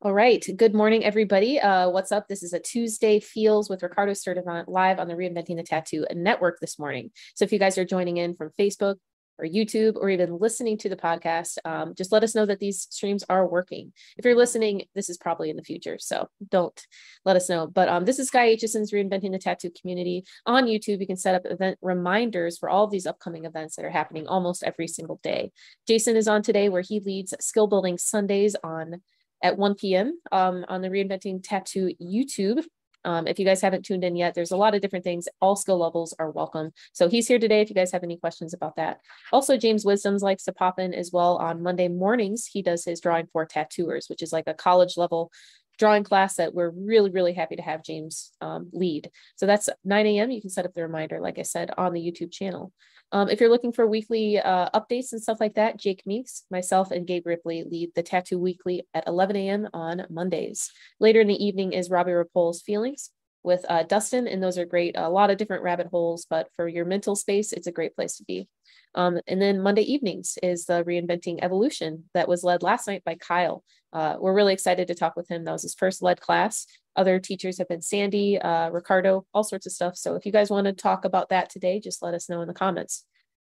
All right. Good morning, everybody. Uh, what's up? This is a Tuesday Feels with Ricardo Sturdivant live on the Reinventing the Tattoo Network this morning. So if you guys are joining in from Facebook or YouTube or even listening to the podcast, um, just let us know that these streams are working. If you're listening, this is probably in the future. So don't let us know. But um, this is Guy Aitchison's Reinventing the Tattoo community on YouTube. You can set up event reminders for all of these upcoming events that are happening almost every single day. Jason is on today where he leads skill building Sundays on at 1 p.m. Um, on the Reinventing Tattoo YouTube. Um, if you guys haven't tuned in yet, there's a lot of different things. All skill levels are welcome. So he's here today if you guys have any questions about that. Also, James Wisdoms likes to pop in as well on Monday mornings. He does his drawing for tattooers, which is like a college level drawing class that we're really, really happy to have James um, lead. So that's 9 a.m. You can set up the reminder, like I said, on the YouTube channel. Um, if you're looking for weekly uh, updates and stuff like that, Jake Meeks, myself, and Gabe Ripley lead the Tattoo Weekly at 11 a.m. on Mondays. Later in the evening is Robbie Rapol's Feelings with uh, Dustin, and those are great. A lot of different rabbit holes, but for your mental space, it's a great place to be. Um, and then Monday evenings is the Reinventing Evolution that was led last night by Kyle. Uh, we're really excited to talk with him. That was his first led class. Other teachers have been Sandy, uh, Ricardo, all sorts of stuff. So if you guys want to talk about that today, just let us know in the comments.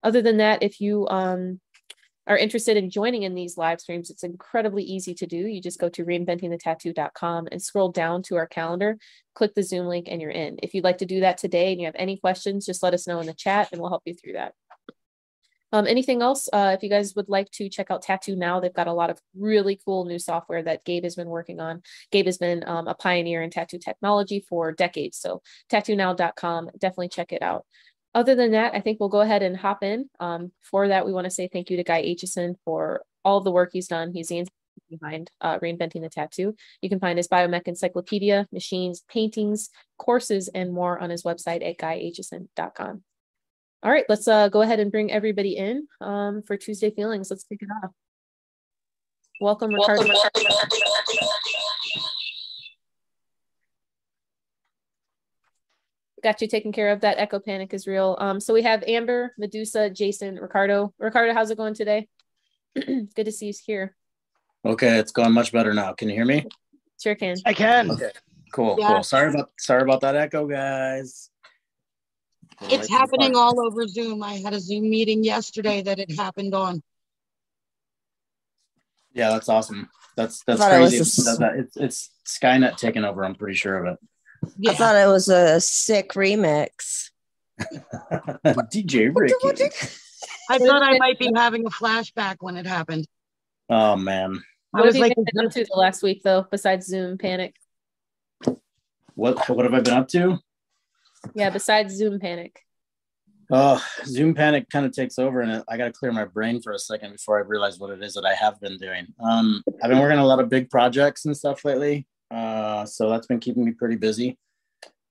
Other than that, if you um, are interested in joining in these live streams, it's incredibly easy to do. You just go to reinventingthetattoo.com and scroll down to our calendar, click the Zoom link, and you're in. If you'd like to do that today and you have any questions, just let us know in the chat and we'll help you through that. Um, anything else? Uh, if you guys would like to check out Tattoo Now, they've got a lot of really cool new software that Gabe has been working on. Gabe has been um, a pioneer in tattoo technology for decades. So tattoonow.com, definitely check it out. Other than that, I think we'll go ahead and hop in. Um, for that, we want to say thank you to Guy Aitchison for all the work he's done. He's the behind uh, reinventing the tattoo. You can find his biomech encyclopedia, machines, paintings, courses, and more on his website at guyaitchison.com. All right, let's uh, go ahead and bring everybody in um, for Tuesday Feelings. Let's kick it off. Welcome, Ricardo. Welcome, Got you taken care of. That echo panic is real. Um, so we have Amber, Medusa, Jason, Ricardo. Ricardo, how's it going today? Good to see you here. Okay, it's going much better now. Can you hear me? Sure can. I can. Okay, cool, yeah. cool. Sorry about sorry about that echo, guys. Oh, it's happening all over Zoom. I had a Zoom meeting yesterday that it happened on. Yeah, that's awesome. That's that's crazy. It it's, it's, it's Skynet taking over. I'm pretty sure of it. Yeah. I thought it was a sick remix. DJ Ricky. I thought I might be having a flashback when it happened. Oh man. I was like been up to the last week though, besides Zoom panic. What what have I been up to? Yeah, besides Zoom panic. Oh, Zoom panic kind of takes over, and I got to clear my brain for a second before I realize what it is that I have been doing. Um, I've been working on a lot of big projects and stuff lately, uh, so that's been keeping me pretty busy.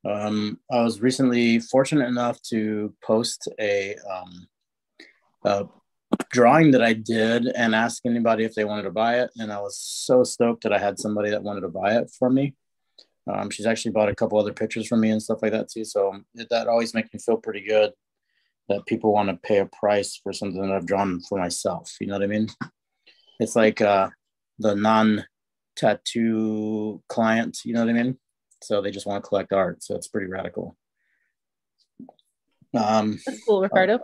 Um, I was recently fortunate enough to post a, um, a drawing that I did and ask anybody if they wanted to buy it, and I was so stoked that I had somebody that wanted to buy it for me. Um, she's actually bought a couple other pictures from me and stuff like that too. So that always makes me feel pretty good that people want to pay a price for something that I've drawn for myself. You know what I mean? It's like uh, the non tattoo client, you know what I mean? So they just want to collect art. So it's pretty radical. Um, That's cool, Ricardo. Uh,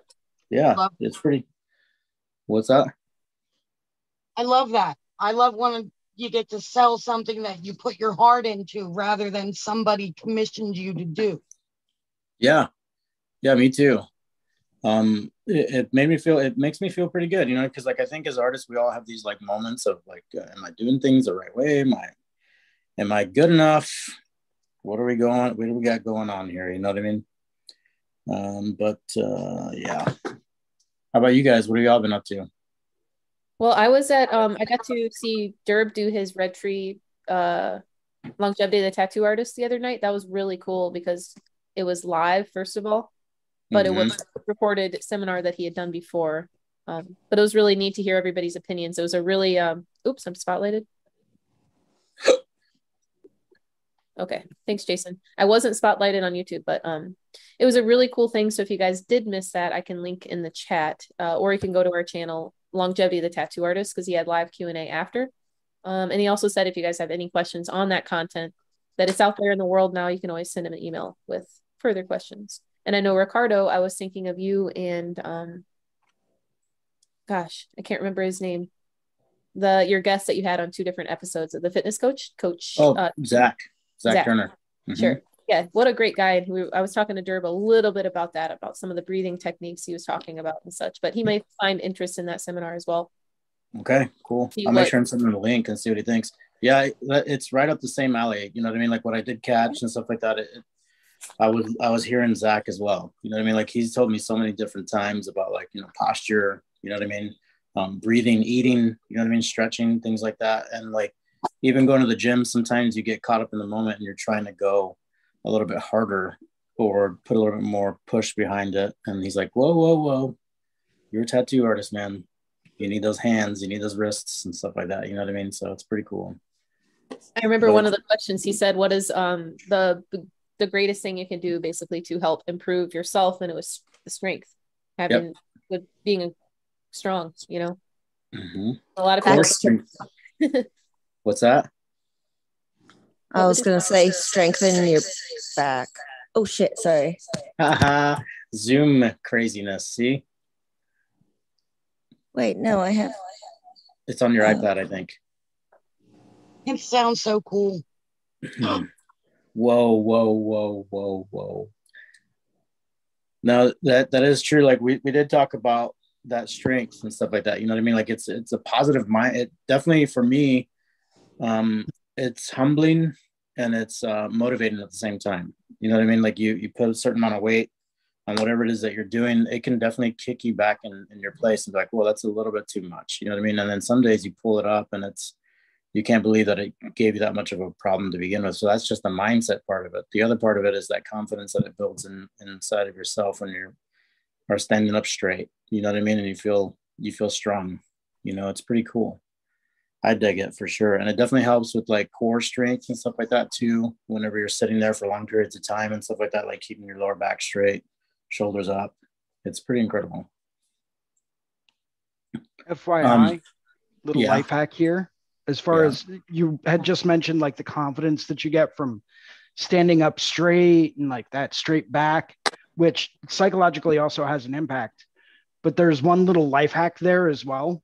yeah, it's pretty. What's that? I love that. I love when you get to sell something that you put your heart into rather than somebody commissioned you to do. Yeah. Yeah, me too. Um, it, it made me feel, it makes me feel pretty good, you know, because like I think as artists, we all have these like moments of like, uh, am I doing things the right way? Am I, am I good enough? What are we going, what do we got going on here? You know what I mean? Um, but uh, yeah. How about you guys? What have y'all been up to? Well, I was at um I got to see Derb do his Red Tree uh longevity the tattoo artist the other night. That was really cool because it was live first of all, but mm-hmm. it was a recorded seminar that he had done before. Um, but it was really neat to hear everybody's opinions. It was a really um oops, I'm spotlighted. Okay, thanks, Jason. I wasn't spotlighted on YouTube, but um, it was a really cool thing. So if you guys did miss that, I can link in the chat, uh, or you can go to our channel longevity the tattoo artist because he had live q&a after Um, and he also said if you guys have any questions on that content, that it's out there in the world now, you can always send him an email with further questions. And I know Ricardo, I was thinking of you and um, gosh, I can't remember his name. The your guest that you had on two different episodes of the fitness coach, coach. Oh, uh, Zach, Zach, Zach. Turner. Mm-hmm. Sure. Yeah, what a great guy. We, I was talking to Derb a little bit about that, about some of the breathing techniques he was talking about and such. But he might find interest in that seminar as well. Okay, cool. I'll make sure and send him the link and see what he thinks. Yeah, it's right up the same alley. You know what I mean? Like what I did catch and stuff like that. It, I was I was hearing Zach as well. You know what I mean? Like he's told me so many different times about like you know posture. You know what I mean? Um, breathing, eating. You know what I mean? Stretching, things like that. And like even going to the gym, sometimes you get caught up in the moment and you're trying to go a little bit harder or put a little bit more push behind it. And he's like, whoa, whoa, whoa, you're a tattoo artist, man. You need those hands, you need those wrists and stuff like that. You know what I mean? So it's pretty cool. I remember but, one of the questions he said, "What is um the the greatest thing you can do basically to help improve yourself?" And it was the strength, having yep. with being strong. You know, mm-hmm. a lot of people. What's that? I was gonna say strengthen your back. Oh shit! Sorry. Zoom craziness. See. Wait, no, I have. It's on your oh. iPad, I think. It sounds so cool. whoa, whoa, whoa, whoa, whoa. Now that that is true. Like we, we did talk about that strength and stuff like that. You know what I mean? Like it's it's a positive mind. It definitely for me, um, it's humbling and it's uh, motivating at the same time. You know what I mean? Like you you put a certain amount of weight on whatever it is that you're doing, it can definitely kick you back in, in your place and be like, well, that's a little bit too much. You know what I mean? And then some days you pull it up and it's you can't believe that it gave you that much of a problem to begin with. So that's just the mindset part of it. The other part of it is that confidence that it builds in inside of yourself when you're are standing up straight. You know what I mean? And you feel you feel strong. You know, it's pretty cool. I dig it for sure. And it definitely helps with like core strength and stuff like that too. Whenever you're sitting there for long periods of time and stuff like that, like keeping your lower back straight, shoulders up. It's pretty incredible. FYI, um, little yeah. life hack here as far yeah. as you had just mentioned like the confidence that you get from standing up straight and like that straight back which psychologically also has an impact but there's one little life hack there as well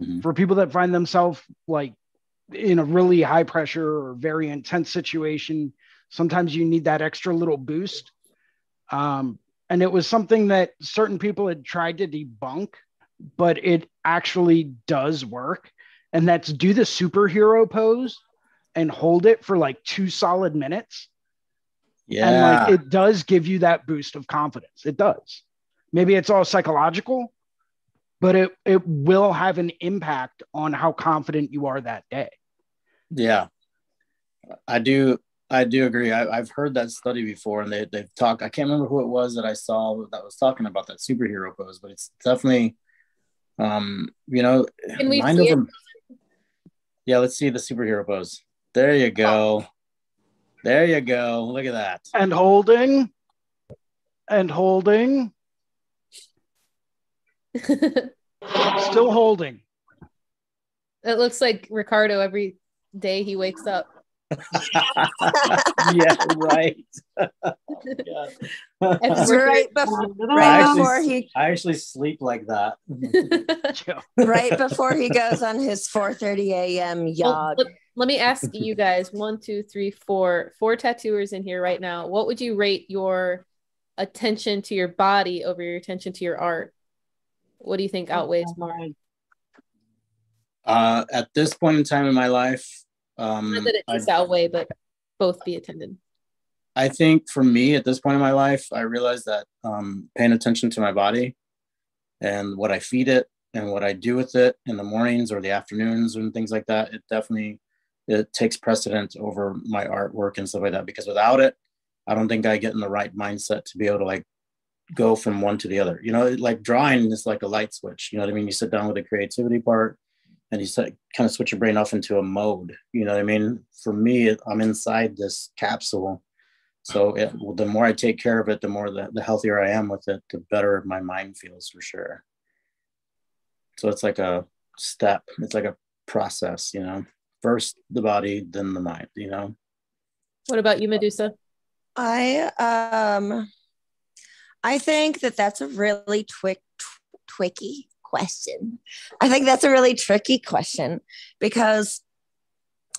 mm-hmm. for people that find themselves like in a really high pressure or very intense situation sometimes you need that extra little boost um, and it was something that certain people had tried to debunk but it actually does work and that's do the superhero pose and hold it for like two solid minutes. Yeah. And like it does give you that boost of confidence. It does. Maybe it's all psychological, but it it will have an impact on how confident you are that day. Yeah. I do I do agree. I, have heard that study before, and they they've talked. I can't remember who it was that I saw that was talking about that superhero pose, but it's definitely, um, you know, Can we mind over, yeah, let's see the superhero pose. There you go. There you go. Look at that. And holding. And holding. Still holding. It looks like Ricardo every day he wakes up. yeah, right. right, before, right actually, before he. I actually sleep like that. right before he goes on his 4:30 a.m. jog. Well, let, let me ask you guys: one, two, three, four, four tattooers in here right now. What would you rate your attention to your body over your attention to your art? What do you think outweighs more? Uh, at this point in time in my life, um, Not that it's that way, but both be attended. I think for me at this point in my life, I realized that um, paying attention to my body and what I feed it and what I do with it in the mornings or the afternoons and things like that, it definitely it takes precedence over my artwork and stuff like that. Because without it, I don't think I get in the right mindset to be able to like go from one to the other. You know, like drawing is like a light switch. You know what I mean? You sit down with the creativity part, and you kind of switch your brain off into a mode. You know what I mean? For me, I'm inside this capsule. So it, the more I take care of it, the more the, the healthier I am with it, the better my mind feels for sure. So it's like a step. It's like a process, you know. first the body, then the mind, you know? What about you, Medusa? I um I think that that's a really twick tw- twicky question. I think that's a really tricky question because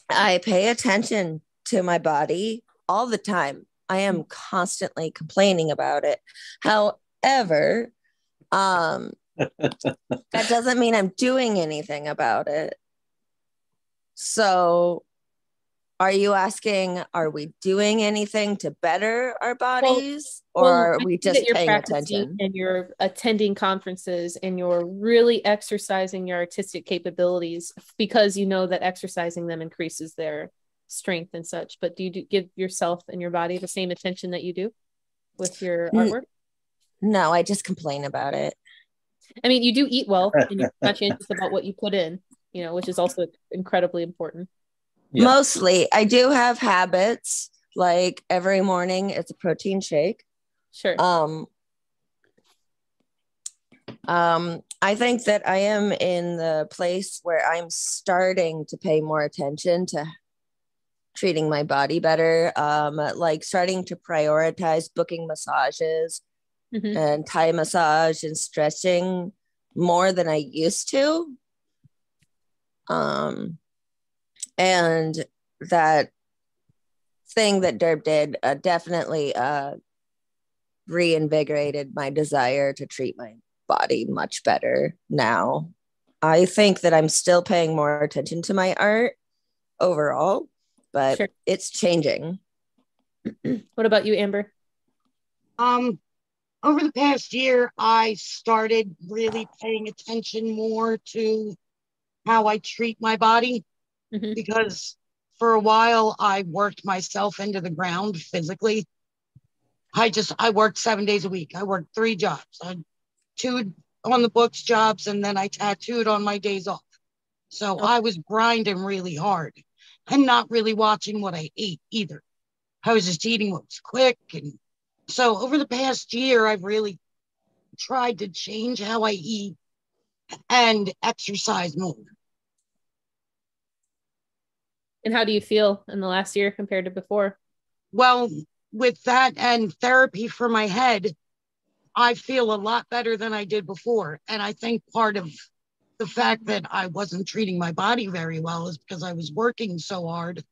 I pay attention to my body all the time. I am constantly complaining about it. However, um that doesn't mean I'm doing anything about it. So are you asking are we doing anything to better our bodies well, or well, are we just paying attention? and you're attending conferences and you're really exercising your artistic capabilities because you know that exercising them increases their strength and such. But do you do, give yourself and your body the same attention that you do with your artwork? no i just complain about it. I mean you do eat well and you're conscientious about what you put in you know which is also incredibly important yeah. Mostly, I do have habits like every morning it's a protein shake. Sure. Um, um, I think that I am in the place where I'm starting to pay more attention to treating my body better, um, like starting to prioritize booking massages mm-hmm. and Thai massage and stretching more than I used to. Um, and that thing that Derb did uh, definitely uh, reinvigorated my desire to treat my body much better now. I think that I'm still paying more attention to my art overall, but sure. it's changing. what about you, Amber? Um, over the past year, I started really paying attention more to how I treat my body mm-hmm. because for a while I worked myself into the ground physically. I just I worked seven days a week. I worked three jobs. I two on the books jobs and then I tattooed on my days off. So oh. I was grinding really hard and not really watching what I ate either. I was just eating what was quick. And so over the past year, I've really tried to change how I eat and exercise more. And how do you feel in the last year compared to before? Well, with that and therapy for my head, I feel a lot better than I did before. And I think part of the fact that I wasn't treating my body very well is because I was working so hard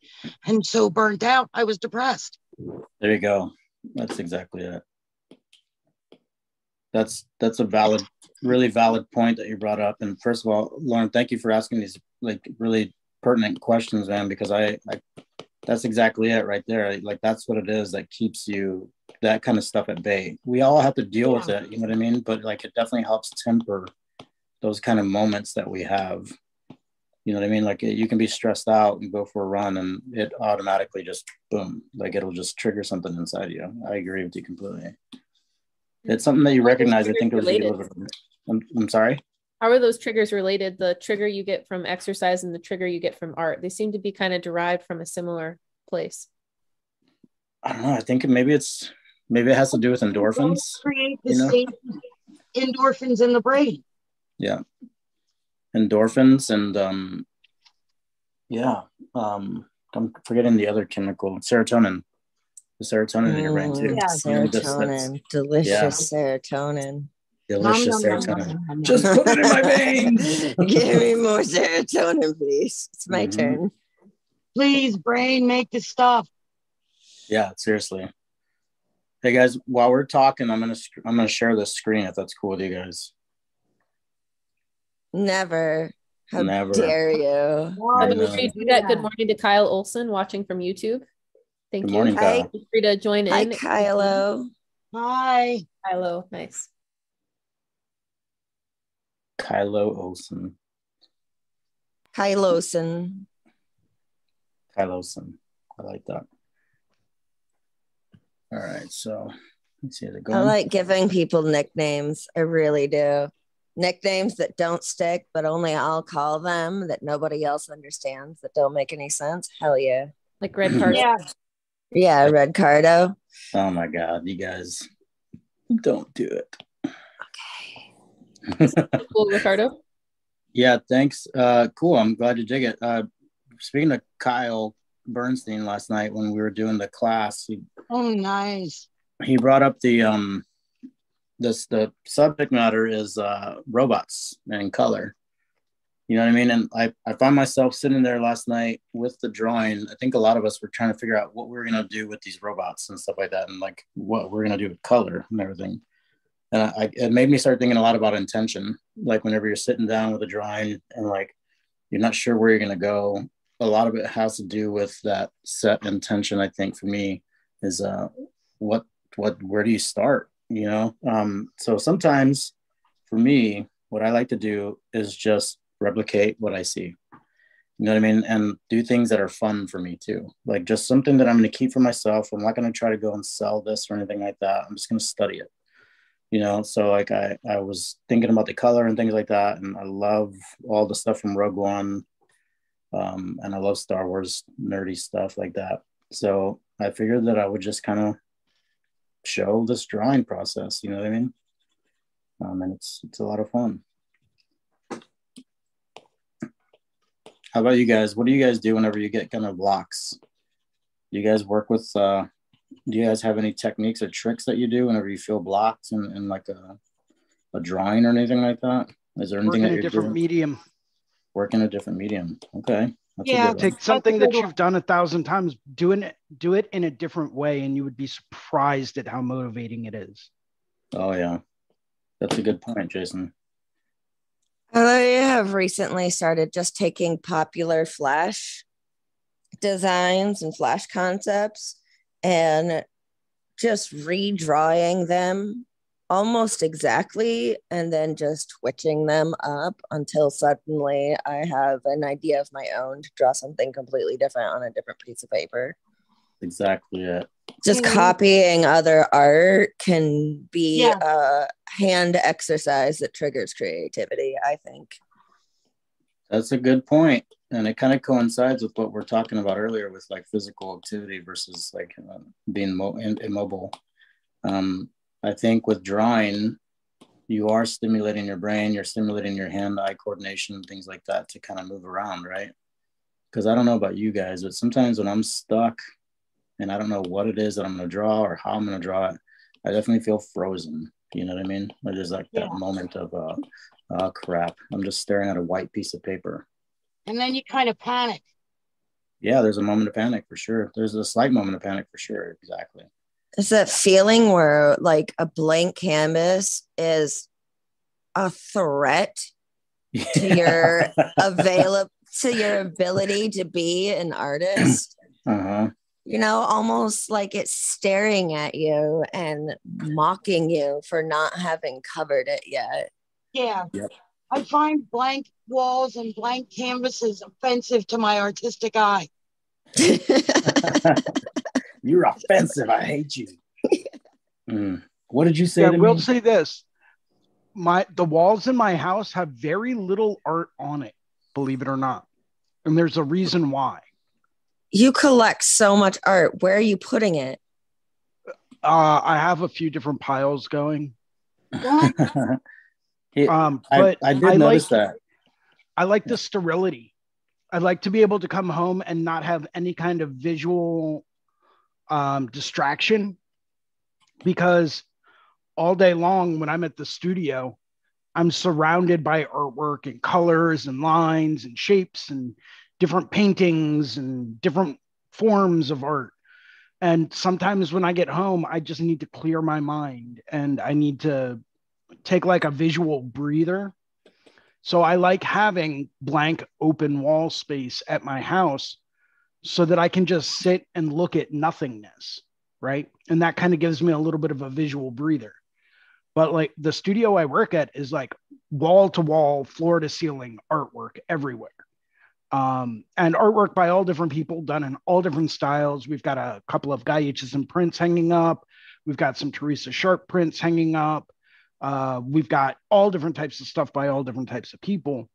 and so burnt out, I was depressed. There you go. That's exactly it. That's that's a valid, really valid point that you brought up. And first of all, Lauren, thank you for asking these like really pertinent questions, man, because I, I that's exactly it right there. Like that's what it is that keeps you that kind of stuff at bay. We all have to deal yeah. with it, you know what I mean? But like it definitely helps temper those kind of moments that we have. You know what I mean? Like you can be stressed out and go for a run and it automatically just boom, like it'll just trigger something inside you. I agree with you completely. It's something that you recognize. I think it was I'm, I'm sorry how are those triggers related? The trigger you get from exercise and the trigger you get from art they seem to be kind of derived from a similar place. I don't know i think maybe it's maybe it has to do with endorphins create the same endorphins in the brain. Yeah. Endorphins and um yeah um i'm forgetting the other chemical serotonin. The serotonin mm, in your brain too. Yeah, serotonin. delicious yeah. serotonin Delicious serotonin. Just put it in my veins. Give me more serotonin, please. It's my mm-hmm. turn. Please, brain, make the stuff. Yeah, seriously. Hey guys, while we're talking, I'm gonna I'm gonna share this screen if that's cool with you guys. Never. How Never. dare you? do that, good morning to Kyle Olson watching from YouTube. Thank good you. Morning, Kyle. Feel free to join Hi, in. Hi, Kylo. Hi. Kylo, nice. Kylo Olson. Kyloson. Kyloson. I like that. All right, so let's see. Going? I like giving people nicknames. I really do. Nicknames that don't stick, but only I'll call them that nobody else understands that don't make any sense. Hell yeah. Like Red Cardo. yeah. Yeah, Red Cardo. Oh my God, you guys don't do it cool, Ricardo. Yeah, thanks. Uh, cool. I'm glad you dig it. Uh, speaking to Kyle Bernstein last night when we were doing the class, he, oh nice. He brought up the um this the subject matter is uh robots and color. You know what I mean? And I, I find myself sitting there last night with the drawing. I think a lot of us were trying to figure out what we are gonna do with these robots and stuff like that, and like what we're gonna do with color and everything. And I, it made me start thinking a lot about intention. Like whenever you're sitting down with a drawing and like you're not sure where you're gonna go, a lot of it has to do with that set intention. I think for me is uh, what what where do you start? You know, um, so sometimes for me, what I like to do is just replicate what I see. You know what I mean? And do things that are fun for me too. Like just something that I'm going to keep for myself. I'm not going to try to go and sell this or anything like that. I'm just going to study it. You know, so like I, I was thinking about the color and things like that. And I love all the stuff from Rogue One. Um, and I love Star Wars nerdy stuff like that. So I figured that I would just kind of show this drawing process. You know what I mean? Um, and it's it's a lot of fun. How about you guys? What do you guys do whenever you get kind of blocks? You guys work with? Uh, do you guys have any techniques or tricks that you do whenever you feel blocked in, in like a, a drawing or anything like that? Is there anything work in a different doing? medium? Work in a different medium. Okay. That's yeah, take something that you've done a thousand times, doing it, do it in a different way, and you would be surprised at how motivating it is. Oh yeah, that's a good point, Jason. I have recently started just taking popular Flash designs and Flash concepts and just redrawing them almost exactly and then just twitching them up until suddenly I have an idea of my own to draw something completely different on a different piece of paper. Exactly it. Just mm-hmm. copying other art can be yeah. a hand exercise that triggers creativity, I think. That's a good point. And it kind of coincides with what we're talking about earlier with like physical activity versus like uh, being mo- immobile. Um, I think with drawing, you are stimulating your brain, you're stimulating your hand eye coordination, things like that to kind of move around, right? Because I don't know about you guys, but sometimes when I'm stuck and I don't know what it is that I'm going to draw or how I'm going to draw it, I definitely feel frozen. You know what I mean? There's like yeah. that moment of, uh, oh crap, I'm just staring at a white piece of paper. And then you kind of panic. Yeah, there's a moment of panic for sure. There's a slight moment of panic for sure. Exactly. It's that feeling where like a blank canvas is a threat yeah. to your available to your ability to be an artist. Uh-huh you know, almost like it's staring at you and mocking you for not having covered it yet. Yeah. Yep. I find blank walls and blank canvases offensive to my artistic eye. You're offensive. I hate you. Mm. What did you say? Yeah, we'll say this. My the walls in my house have very little art on it, believe it or not. And there's a reason why you collect so much art. Where are you putting it? Uh, I have a few different piles going. It, um, but I, I did I notice like, that. I like the sterility. I like to be able to come home and not have any kind of visual um, distraction because all day long when I'm at the studio, I'm surrounded by artwork and colors and lines and shapes and different paintings and different forms of art. And sometimes when I get home, I just need to clear my mind and I need to take like a visual breather. So I like having blank open wall space at my house so that I can just sit and look at nothingness. Right. And that kind of gives me a little bit of a visual breather. But like the studio I work at is like wall to wall, floor to ceiling artwork everywhere um, and artwork by all different people done in all different styles. We've got a couple of Guy Aitchison prints hanging up. We've got some Teresa Sharpe prints hanging up. Uh, we've got all different types of stuff by all different types of people.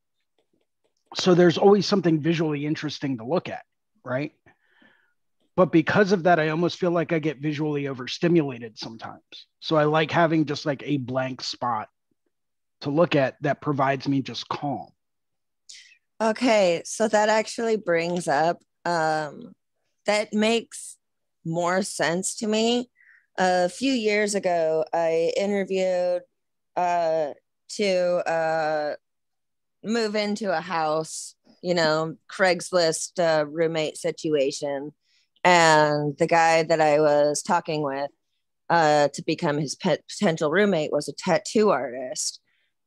So there's always something visually interesting to look at, right? But because of that, I almost feel like I get visually overstimulated sometimes. So I like having just like a blank spot to look at that provides me just calm. Okay, so that actually brings up um, that makes more sense to me. A few years ago, I interviewed uh, to uh, move into a house, you know, Craigslist uh, roommate situation. And the guy that I was talking with uh, to become his pet, potential roommate was a tattoo artist.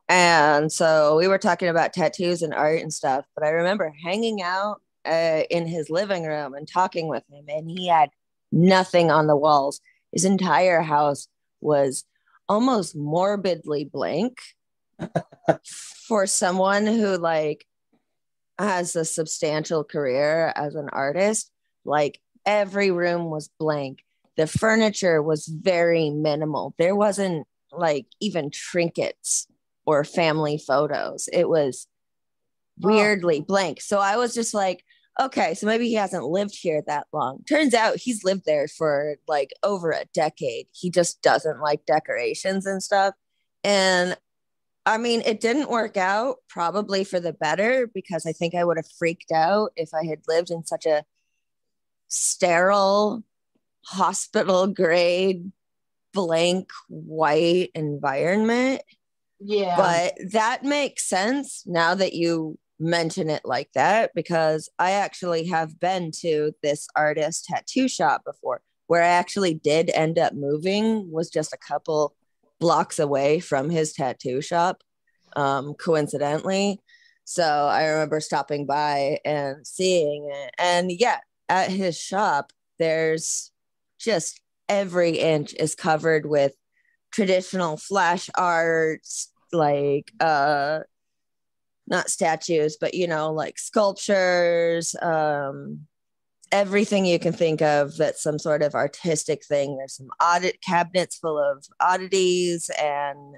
And so we were talking about tattoos and art and stuff. But I remember hanging out uh, in his living room and talking with him, and he had nothing on the walls. His entire house was almost morbidly blank for someone who like has a substantial career as an artist. Like every room was blank. The furniture was very minimal. There wasn't like even trinkets or family photos. It was weirdly blank. So I was just like, okay, so maybe he hasn't lived here that long. Turns out he's lived there for like over a decade. He just doesn't like decorations and stuff. And I mean, it didn't work out probably for the better because I think I would have freaked out if I had lived in such a sterile, hospital grade, blank white environment. Yeah. But that makes sense now that you mention it like that because I actually have been to this artist tattoo shop before. Where I actually did end up moving was just a couple blocks away from his tattoo shop um, coincidentally. So I remember stopping by and seeing it. And yeah at his shop there's just every inch is covered with traditional flash arts like uh not statues, but you know, like sculptures, um, everything you can think of that's some sort of artistic thing. There's some audit cabinets full of oddities and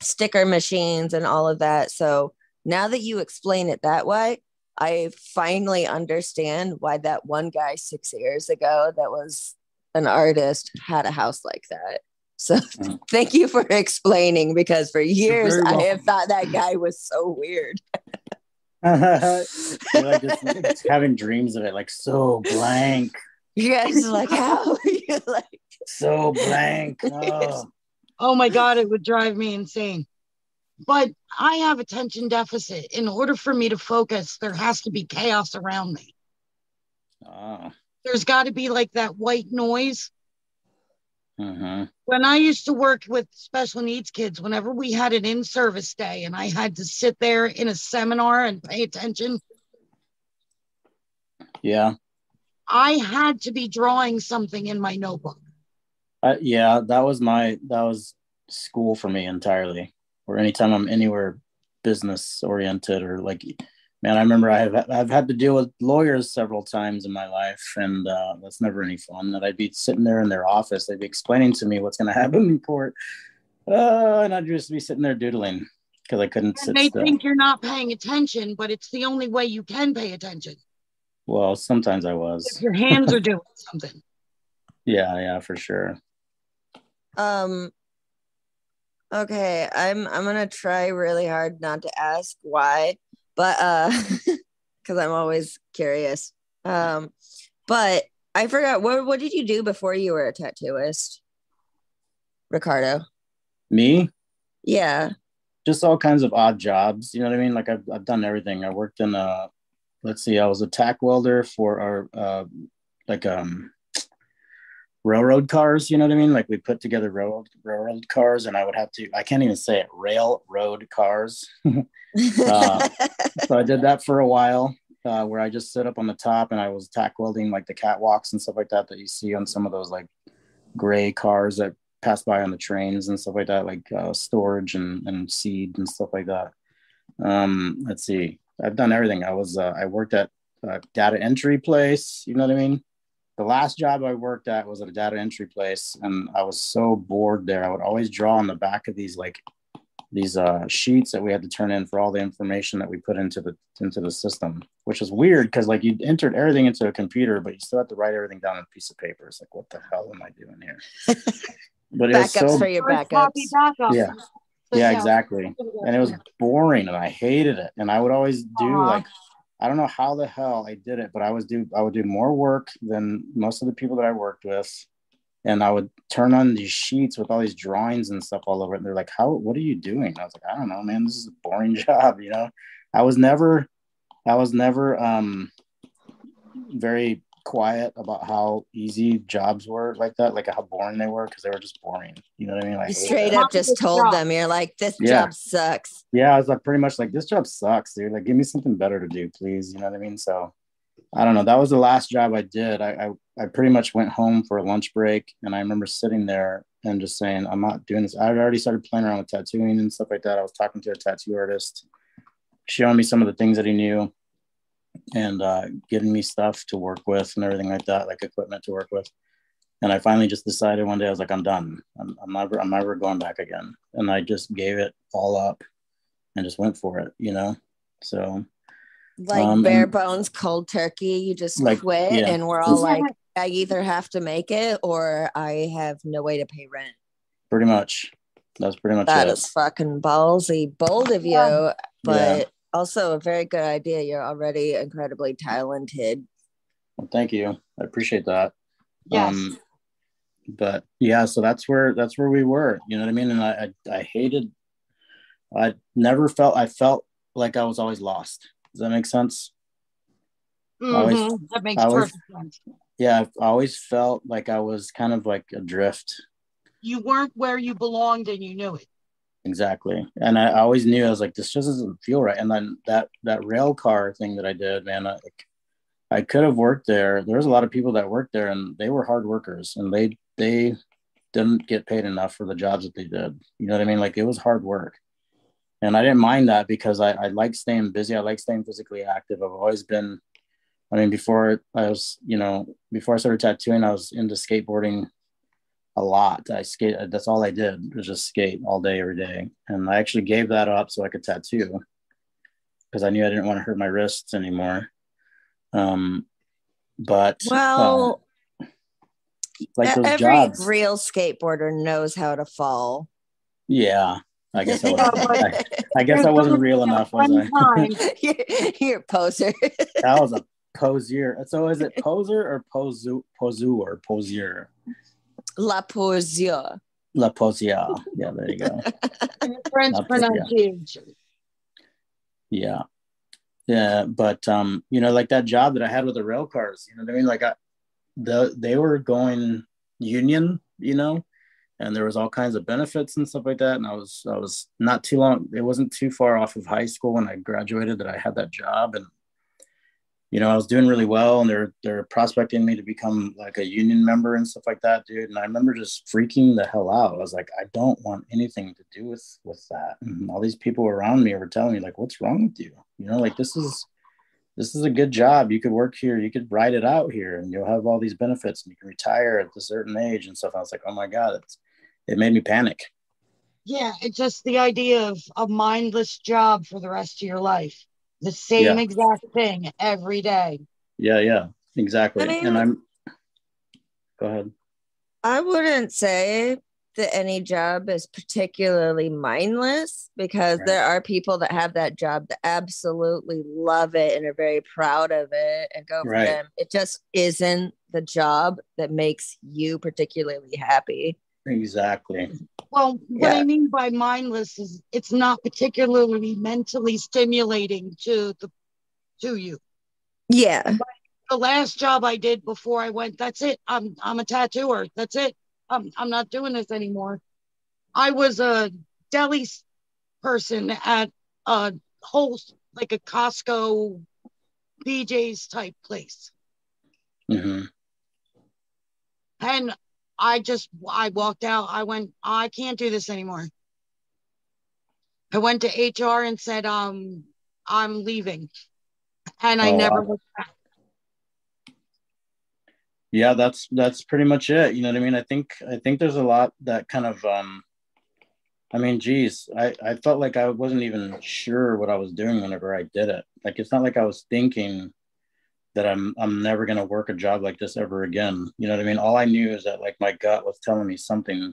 sticker machines and all of that. So now that you explain it that way, I finally understand why that one guy six years ago that was an artist had a house like that. So mm. thank you for explaining because for years I have thought that guy was so weird. just, just, having dreams of it, like so blank. You guys like how you like so blank. Oh. oh my god, it would drive me insane. But I have attention deficit. In order for me to focus, there has to be chaos around me. Oh. There's got to be like that white noise Mm-hmm. When I used to work with special needs kids, whenever we had an in service day and I had to sit there in a seminar and pay attention. Yeah. I had to be drawing something in my notebook. Uh, yeah, that was my, that was school for me entirely. Or anytime I'm anywhere business oriented or like man, I remember I have I've had to deal with lawyers several times in my life, and uh, that's never any fun. That I'd be sitting there in their office, they'd be explaining to me what's going to happen in court, uh, and I'd just be sitting there doodling because I couldn't. And they still. think you're not paying attention, but it's the only way you can pay attention. Well, sometimes I was. If your hands are doing something. Yeah, yeah, for sure. Um. Okay, I'm I'm gonna try really hard not to ask why but uh because i'm always curious. Um but i forgot what what did you do before you were a tattooist ricardo? Me? Yeah. Just all kinds of odd jobs you know what i mean? Like i've, I've done everything. I worked in a let's see i was a tack welder for our uh like um railroad cars you know what i mean like we put together railroad railroad cars and i would have to i can't even say it railroad cars uh, so I did that for a while, uh, where I just sit up on the top and I was tack welding like the catwalks and stuff like that that you see on some of those like gray cars that pass by on the trains and stuff like that, like uh, storage and, and seed and stuff like that. Um, let's see, I've done everything. I was uh, I worked at a data entry place. You know what I mean? The last job I worked at was at a data entry place, and I was so bored there. I would always draw on the back of these like these uh, sheets that we had to turn in for all the information that we put into the into the system, which is weird because like you entered everything into a computer, but you still have to write everything down on a piece of paper. It's like, what the hell am I doing here? But backups so, for your backups. backups. Yeah, yeah, exactly. And it was boring and I hated it. And I would always do Aww. like I don't know how the hell I did it, but I was do I would do more work than most of the people that I worked with. And I would turn on these sheets with all these drawings and stuff all over it. And they're like, How what are you doing? I was like, I don't know, man. This is a boring job, you know. I was never I was never um very quiet about how easy jobs were like that, like how boring they were because they were just boring. You know what I mean? Like you straight up just told them you're like, this yeah. job sucks. Yeah, I was like pretty much like this job sucks, dude. Like give me something better to do, please. You know what I mean? So I don't know. That was the last job I did. I, I, I pretty much went home for a lunch break and I remember sitting there and just saying, I'm not doing this. I had already started playing around with tattooing and stuff like that. I was talking to a tattoo artist, showing me some of the things that he knew and uh, giving me stuff to work with and everything like that, like equipment to work with. And I finally just decided one day I was like, I'm done. I'm, I'm never, I'm never going back again. And I just gave it all up and just went for it, you know. So, like um, bare bones, cold turkey. You just like, quit, yeah. and we're all like, I either have to make it or I have no way to pay rent. Pretty much. That's pretty much That it. is fucking ballsy, bold of you, yeah. but. Yeah also a very good idea. You're already incredibly talented. Well, thank you. I appreciate that. Yes. Um, but yeah, so that's where that's where we were. You know what I mean? And I I, I hated. I never felt. I felt like I was always lost. Does that make sense? Mm-hmm. Always, that makes always, perfect sense. Yeah, I always felt like I was kind of like adrift. You weren't where you belonged, and you knew it. Exactly. And I always knew I was like, this just doesn't feel right. And then that that rail car thing that I did, man, I, I could have worked there. There was a lot of people that worked there and they were hard workers and they they didn't get paid enough for the jobs that they did. You know what I mean? Like it was hard work. And I didn't mind that because I, I like staying busy. I like staying physically active. I've always been, I mean, before I was, you know, before I started tattooing, I was into skateboarding a lot. I skate. That's all I did was just skate all day, every day. And I actually gave that up so I could tattoo because I knew I didn't want to hurt my wrists anymore. Um, but well, uh, like those every jobs. real skateboarder knows how to fall. Yeah, I guess I, was, I, I guess I wasn't real enough, was I? you're, you're a poser. that was a posier. So is it poser or posu posu or posier? La Poesia. La Poesia. Yeah, there you go. French pronunciation. Yeah. Yeah, but um, you know, like that job that I had with the rail cars, you know what I mean? Like I the they were going union, you know, and there was all kinds of benefits and stuff like that. And I was I was not too long, it wasn't too far off of high school when I graduated that I had that job. And you know, I was doing really well and they're they're prospecting me to become like a union member and stuff like that, dude. And I remember just freaking the hell out. I was like, I don't want anything to do with with that. And all these people around me were telling me, like, what's wrong with you? You know, like this is this is a good job. You could work here, you could write it out here, and you'll have all these benefits and you can retire at a certain age and stuff. I was like, oh my God, it's it made me panic. Yeah, it's just the idea of a mindless job for the rest of your life the same yeah. exact thing every day. Yeah, yeah, exactly. I mean, and I'm go ahead. I wouldn't say that any job is particularly mindless because right. there are people that have that job that absolutely love it and are very proud of it and go for right. them. It just isn't the job that makes you particularly happy. Exactly. Well, what yeah. I mean by mindless is it's not particularly mentally stimulating to the to you. Yeah. But the last job I did before I went, that's it. I'm I'm a tattooer. That's it. I'm I'm not doing this anymore. I was a deli person at a whole like a Costco BJ's type place. Mm-hmm. And I just I walked out. I went, I can't do this anymore. I went to HR and said, um, I'm leaving. And I oh, never looked back. Yeah, that's that's pretty much it. You know what I mean? I think I think there's a lot that kind of um I mean, geez, I, I felt like I wasn't even sure what I was doing whenever I did it. Like it's not like I was thinking that I'm I'm never gonna work a job like this ever again. You know what I mean? All I knew is that like my gut was telling me something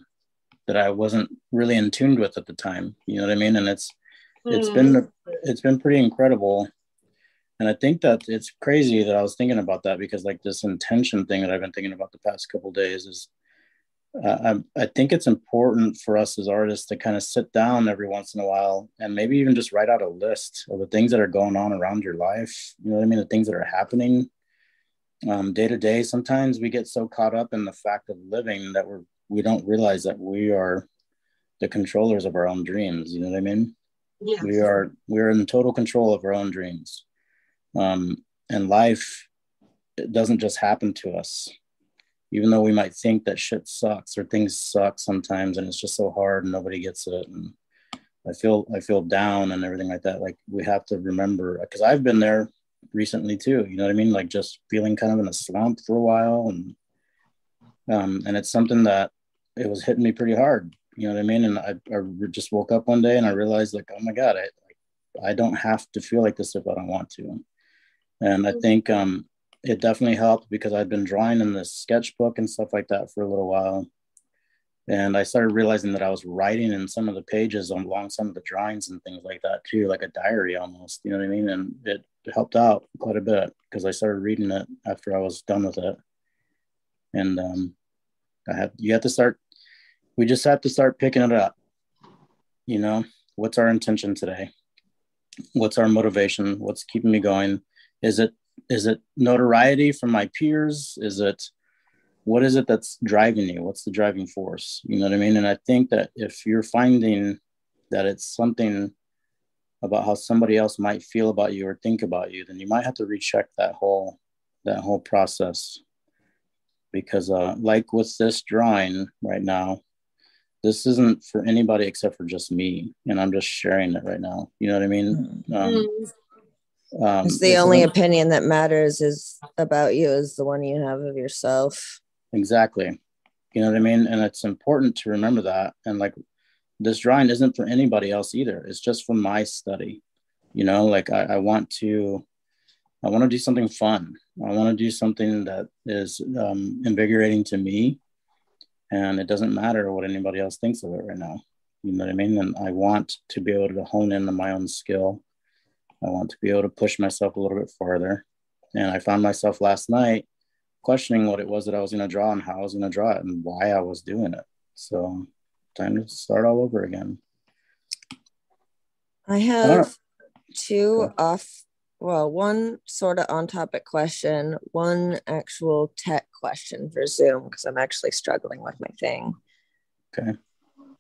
that I wasn't really in tune with at the time. You know what I mean? And it's it's been mm-hmm. it's been pretty incredible. And I think that it's crazy that I was thinking about that because like this intention thing that I've been thinking about the past couple days is uh, I, I think it's important for us as artists to kind of sit down every once in a while and maybe even just write out a list of the things that are going on around your life. You know what I mean? The things that are happening um, day to day. Sometimes we get so caught up in the fact of living that we're we don't realize that we are the controllers of our own dreams. You know what I mean? Yes. We are we are in total control of our own dreams. Um, and life it doesn't just happen to us. Even though we might think that shit sucks or things suck sometimes and it's just so hard and nobody gets it. And I feel I feel down and everything like that. Like we have to remember because I've been there recently too. You know what I mean? Like just feeling kind of in a slump for a while and um, and it's something that it was hitting me pretty hard you know what I mean? And I, I just woke up one day and I realized like, oh my God, I, I don't have to feel like this if I don't want to. And I think um, it definitely helped because I'd been drawing in this sketchbook and stuff like that for a little while. And I started realizing that I was writing in some of the pages along some of the drawings and things like that too, like a diary almost, you know what I mean? And it helped out quite a bit because I started reading it after I was done with it. And um, I had, you have to start we just have to start picking it up. You know, what's our intention today? What's our motivation? What's keeping me going? Is it is it notoriety from my peers? Is it what is it that's driving you? What's the driving force? You know what I mean? And I think that if you're finding that it's something about how somebody else might feel about you or think about you, then you might have to recheck that whole that whole process. Because uh, like with this drawing right now, this isn't for anybody except for just me and i'm just sharing it right now you know what i mean mm-hmm. um, um, it's the only opinion that matters is about you is the one you have of yourself. Exactly. You know what i mean? And it's important to remember that. And like this drawing isn't for anybody else either. It's just for my study. You know like i, I want to i want to do something fun. I want to do something that is um, invigorating to me. And it doesn't matter what anybody else thinks of it right now. You know what i mean? And i want to be able to hone in on my own skill i want to be able to push myself a little bit farther and i found myself last night questioning what it was that i was going to draw and how i was going to draw it and why i was doing it so time to start all over again i have two off well, one sort of on topic question, one actual tech question for Zoom because I'm actually struggling with my thing. Okay.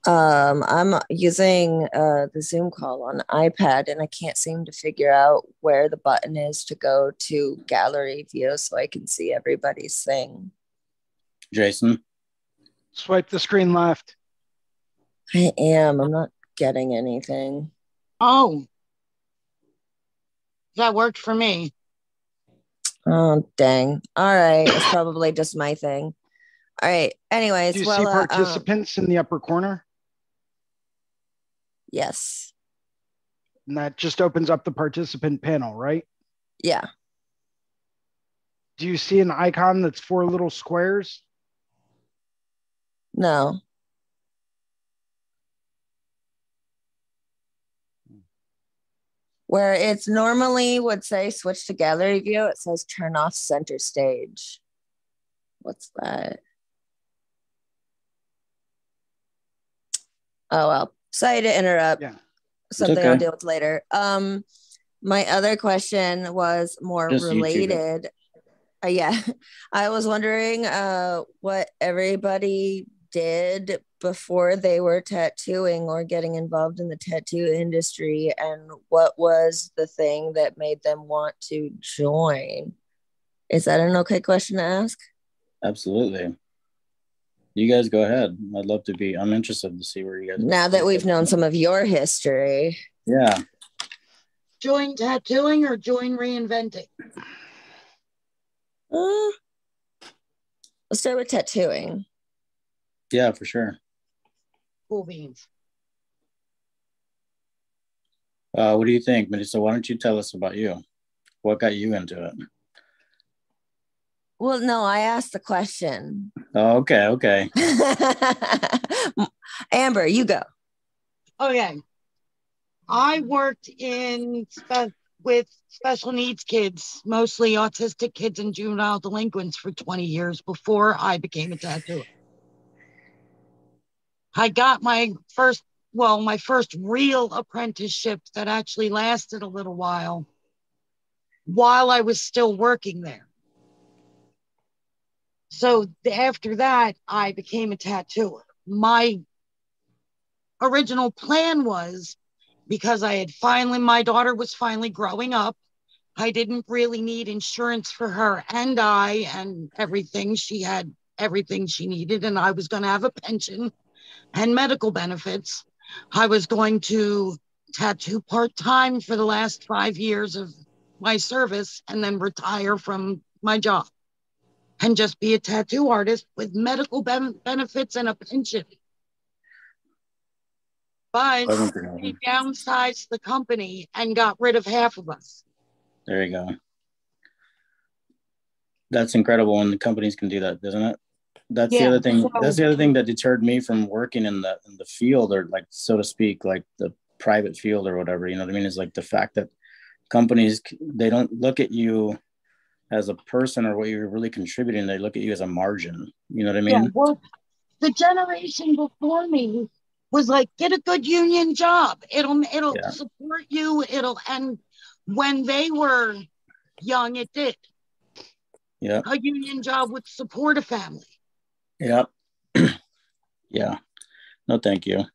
Um, I'm using uh, the Zoom call on iPad and I can't seem to figure out where the button is to go to gallery view so I can see everybody's thing. Jason, swipe the screen left. I am. I'm not getting anything. Oh, that worked for me. Oh dang! All right, it's probably just my thing. All right. Anyways, do you well, see participants uh, um, in the upper corner? Yes. And that just opens up the participant panel, right? Yeah. Do you see an icon that's four little squares? No. where it's normally would say switch to gallery view, it says turn off center stage. What's that? Oh well, sorry to interrupt. Yeah. Something okay. I'll deal with later. Um, my other question was more Just related. Uh, yeah, I was wondering uh, what everybody did before they were tattooing or getting involved in the tattoo industry and what was the thing that made them want to join is that an okay question to ask absolutely you guys go ahead i'd love to be i'm interested to see where you guys now that we've known some of your history yeah join tattooing or join reinventing uh, let's start with tattooing yeah, for sure. Cool beans. Uh, what do you think, Melissa? Why don't you tell us about you? What got you into it? Well, no, I asked the question. Oh, okay, okay. Amber, you go. Okay. I worked in spe- with special needs kids, mostly autistic kids and juvenile delinquents for 20 years before I became a tattooer. I got my first, well, my first real apprenticeship that actually lasted a little while while I was still working there. So after that, I became a tattooer. My original plan was because I had finally, my daughter was finally growing up. I didn't really need insurance for her and I and everything. She had everything she needed, and I was going to have a pension and medical benefits. I was going to tattoo part time for the last five years of my service and then retire from my job and just be a tattoo artist with medical ben- benefits and a pension. But we downsized the company and got rid of half of us. There you go. That's incredible when the companies can do that, doesn't it? That's yeah, the other thing. So, that's the other thing that deterred me from working in the in the field or like so to speak, like the private field or whatever. You know what I mean? Is like the fact that companies they don't look at you as a person or what you're really contributing. They look at you as a margin. You know what I mean? Yeah, well, the generation before me was like, get a good union job. It'll it'll yeah. support you. It'll and when they were young, it did. Yeah. A union job would support a family. Yeah. yeah. No, thank you.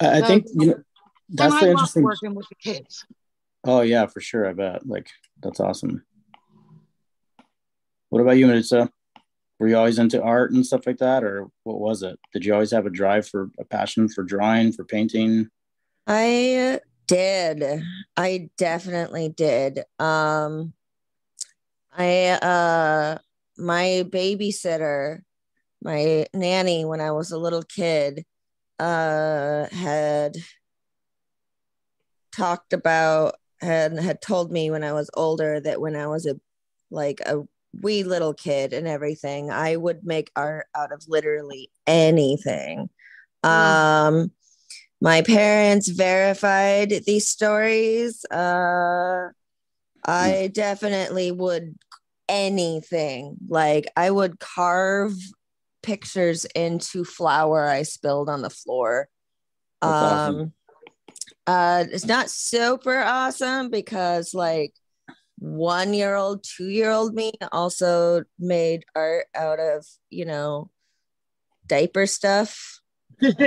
I, so, think you know that's the interesting working with the kids. Oh yeah, for sure. I bet. Like that's awesome. What about you, Melissa? were you always into art and stuff like that or what was it did you always have a drive for a passion for drawing for painting i did i definitely did um i uh my babysitter my nanny when i was a little kid uh had talked about and had told me when i was older that when i was a like a wee little kid and everything, I would make art out of literally anything. Mm. Um, my parents verified these stories. Uh, I mm. definitely would anything. Like I would carve pictures into flour I spilled on the floor. That's um, awesome. Uh, it's not super awesome because like one year old, two year old me also made art out of, you know, diaper stuff. That's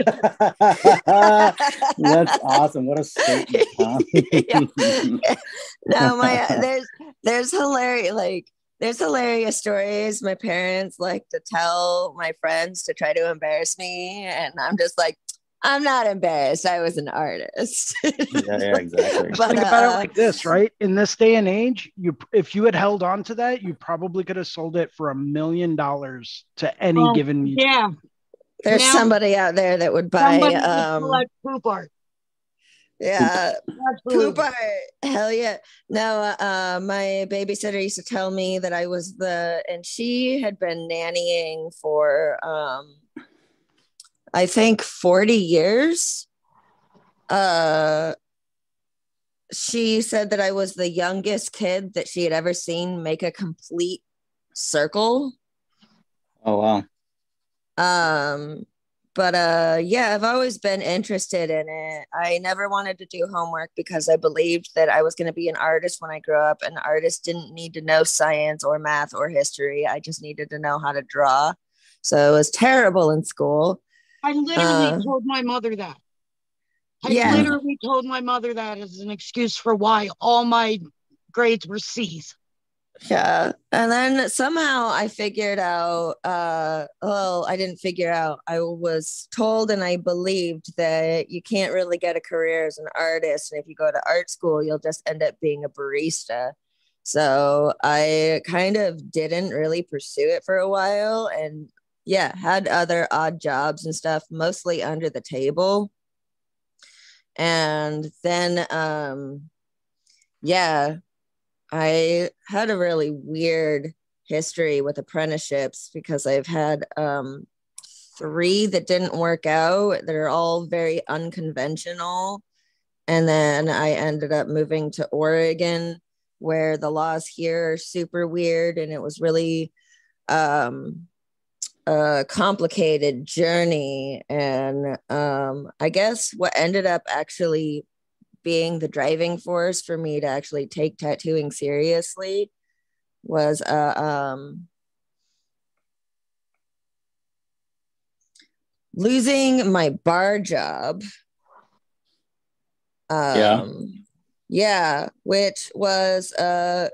awesome. What a statement. Huh? no, my there's there's hilarious like there's hilarious stories my parents like to tell my friends to try to embarrass me and i'm just like I'm not embarrassed. I was an artist. yeah, yeah, exactly. but, Think about uh, it like this, right? In this day and age, you if you had held on to that, you probably could have sold it for a million dollars to any given. Yeah. There's now, somebody out there that would buy um like poop art. Yeah, poop art. Hell yeah. No, uh, my babysitter used to tell me that I was the, and she had been nannying for um I think 40 years. Uh, she said that I was the youngest kid that she had ever seen make a complete circle. Oh wow. Um but uh yeah, I've always been interested in it. I never wanted to do homework because I believed that I was going to be an artist when I grew up and artists didn't need to know science or math or history. I just needed to know how to draw. So it was terrible in school. I literally uh, told my mother that. I yeah. literally told my mother that as an excuse for why all my grades were C's. Yeah. And then somehow I figured out, uh, well, I didn't figure out. I was told and I believed that you can't really get a career as an artist. And if you go to art school, you'll just end up being a barista. So I kind of didn't really pursue it for a while. And yeah, had other odd jobs and stuff, mostly under the table. And then, um, yeah, I had a really weird history with apprenticeships because I've had um, three that didn't work out. They're all very unconventional. And then I ended up moving to Oregon, where the laws here are super weird. And it was really um, a complicated journey. And um, I guess what ended up actually being the driving force for me to actually take tattooing seriously was uh, um, losing my bar job. Um, yeah. Yeah, which was a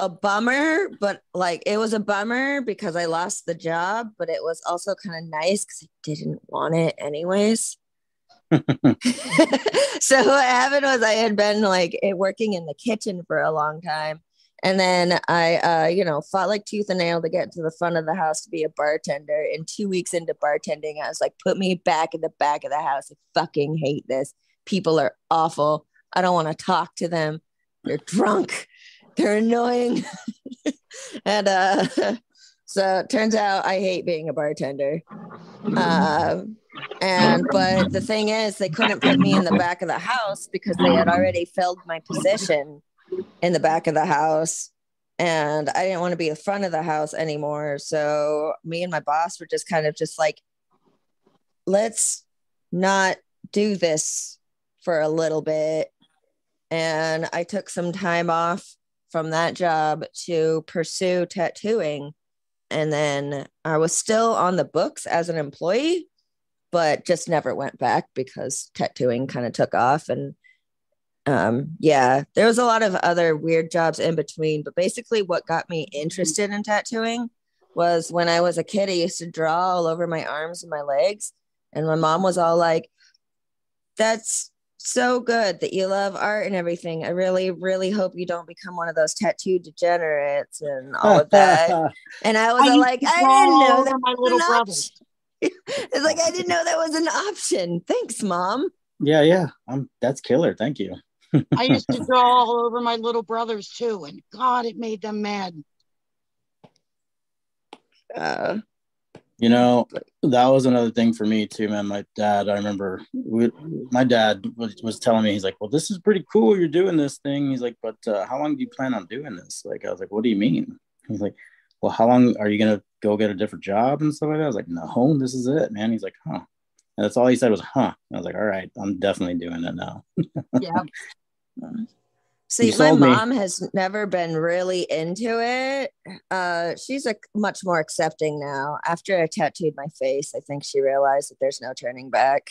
a bummer, but like it was a bummer because I lost the job, but it was also kind of nice because I didn't want it anyways. so what happened was I had been like working in the kitchen for a long time and then I, uh, you know, fought like tooth and nail to get to the front of the house to be a bartender. And two weeks into bartending, I was like, put me back in the back of the house. I fucking hate this. People are awful. I don't want to talk to them. They're drunk. They're annoying. and uh, so it turns out I hate being a bartender. Um, and but the thing is, they couldn't put me in the back of the house because they had already filled my position in the back of the house and I didn't want to be in front of the house anymore. So me and my boss were just kind of just like, let's not do this for a little bit. And I took some time off from that job to pursue tattooing. And then I was still on the books as an employee, but just never went back because tattooing kind of took off. And um, yeah, there was a lot of other weird jobs in between, but basically, what got me interested in tattooing was when I was a kid, I used to draw all over my arms and my legs, and my mom was all like, "That's so good that you love art and everything. I really, really hope you don't become one of those tattoo degenerates and all of that." and I was I like, "I didn't know that my little brother." it's like I didn't know that was an option. Thanks, mom. Yeah, yeah. I'm that's killer. Thank you. I used to draw all over my little brothers too, and God, it made them mad. Uh, you know, that was another thing for me too, man. My dad, I remember we, my dad was, was telling me, he's like, Well, this is pretty cool. You're doing this thing. He's like, But uh, how long do you plan on doing this? Like, I was like, What do you mean? He's like, Well, how long are you going to go get a different job and stuff like that? I was like, No, this is it, man. He's like, Huh. And that's all he said was, Huh. I was like, All right, I'm definitely doing it now. yeah. See, my mom me. has never been really into it. Uh, she's a much more accepting now. After I tattooed my face, I think she realized that there's no turning back.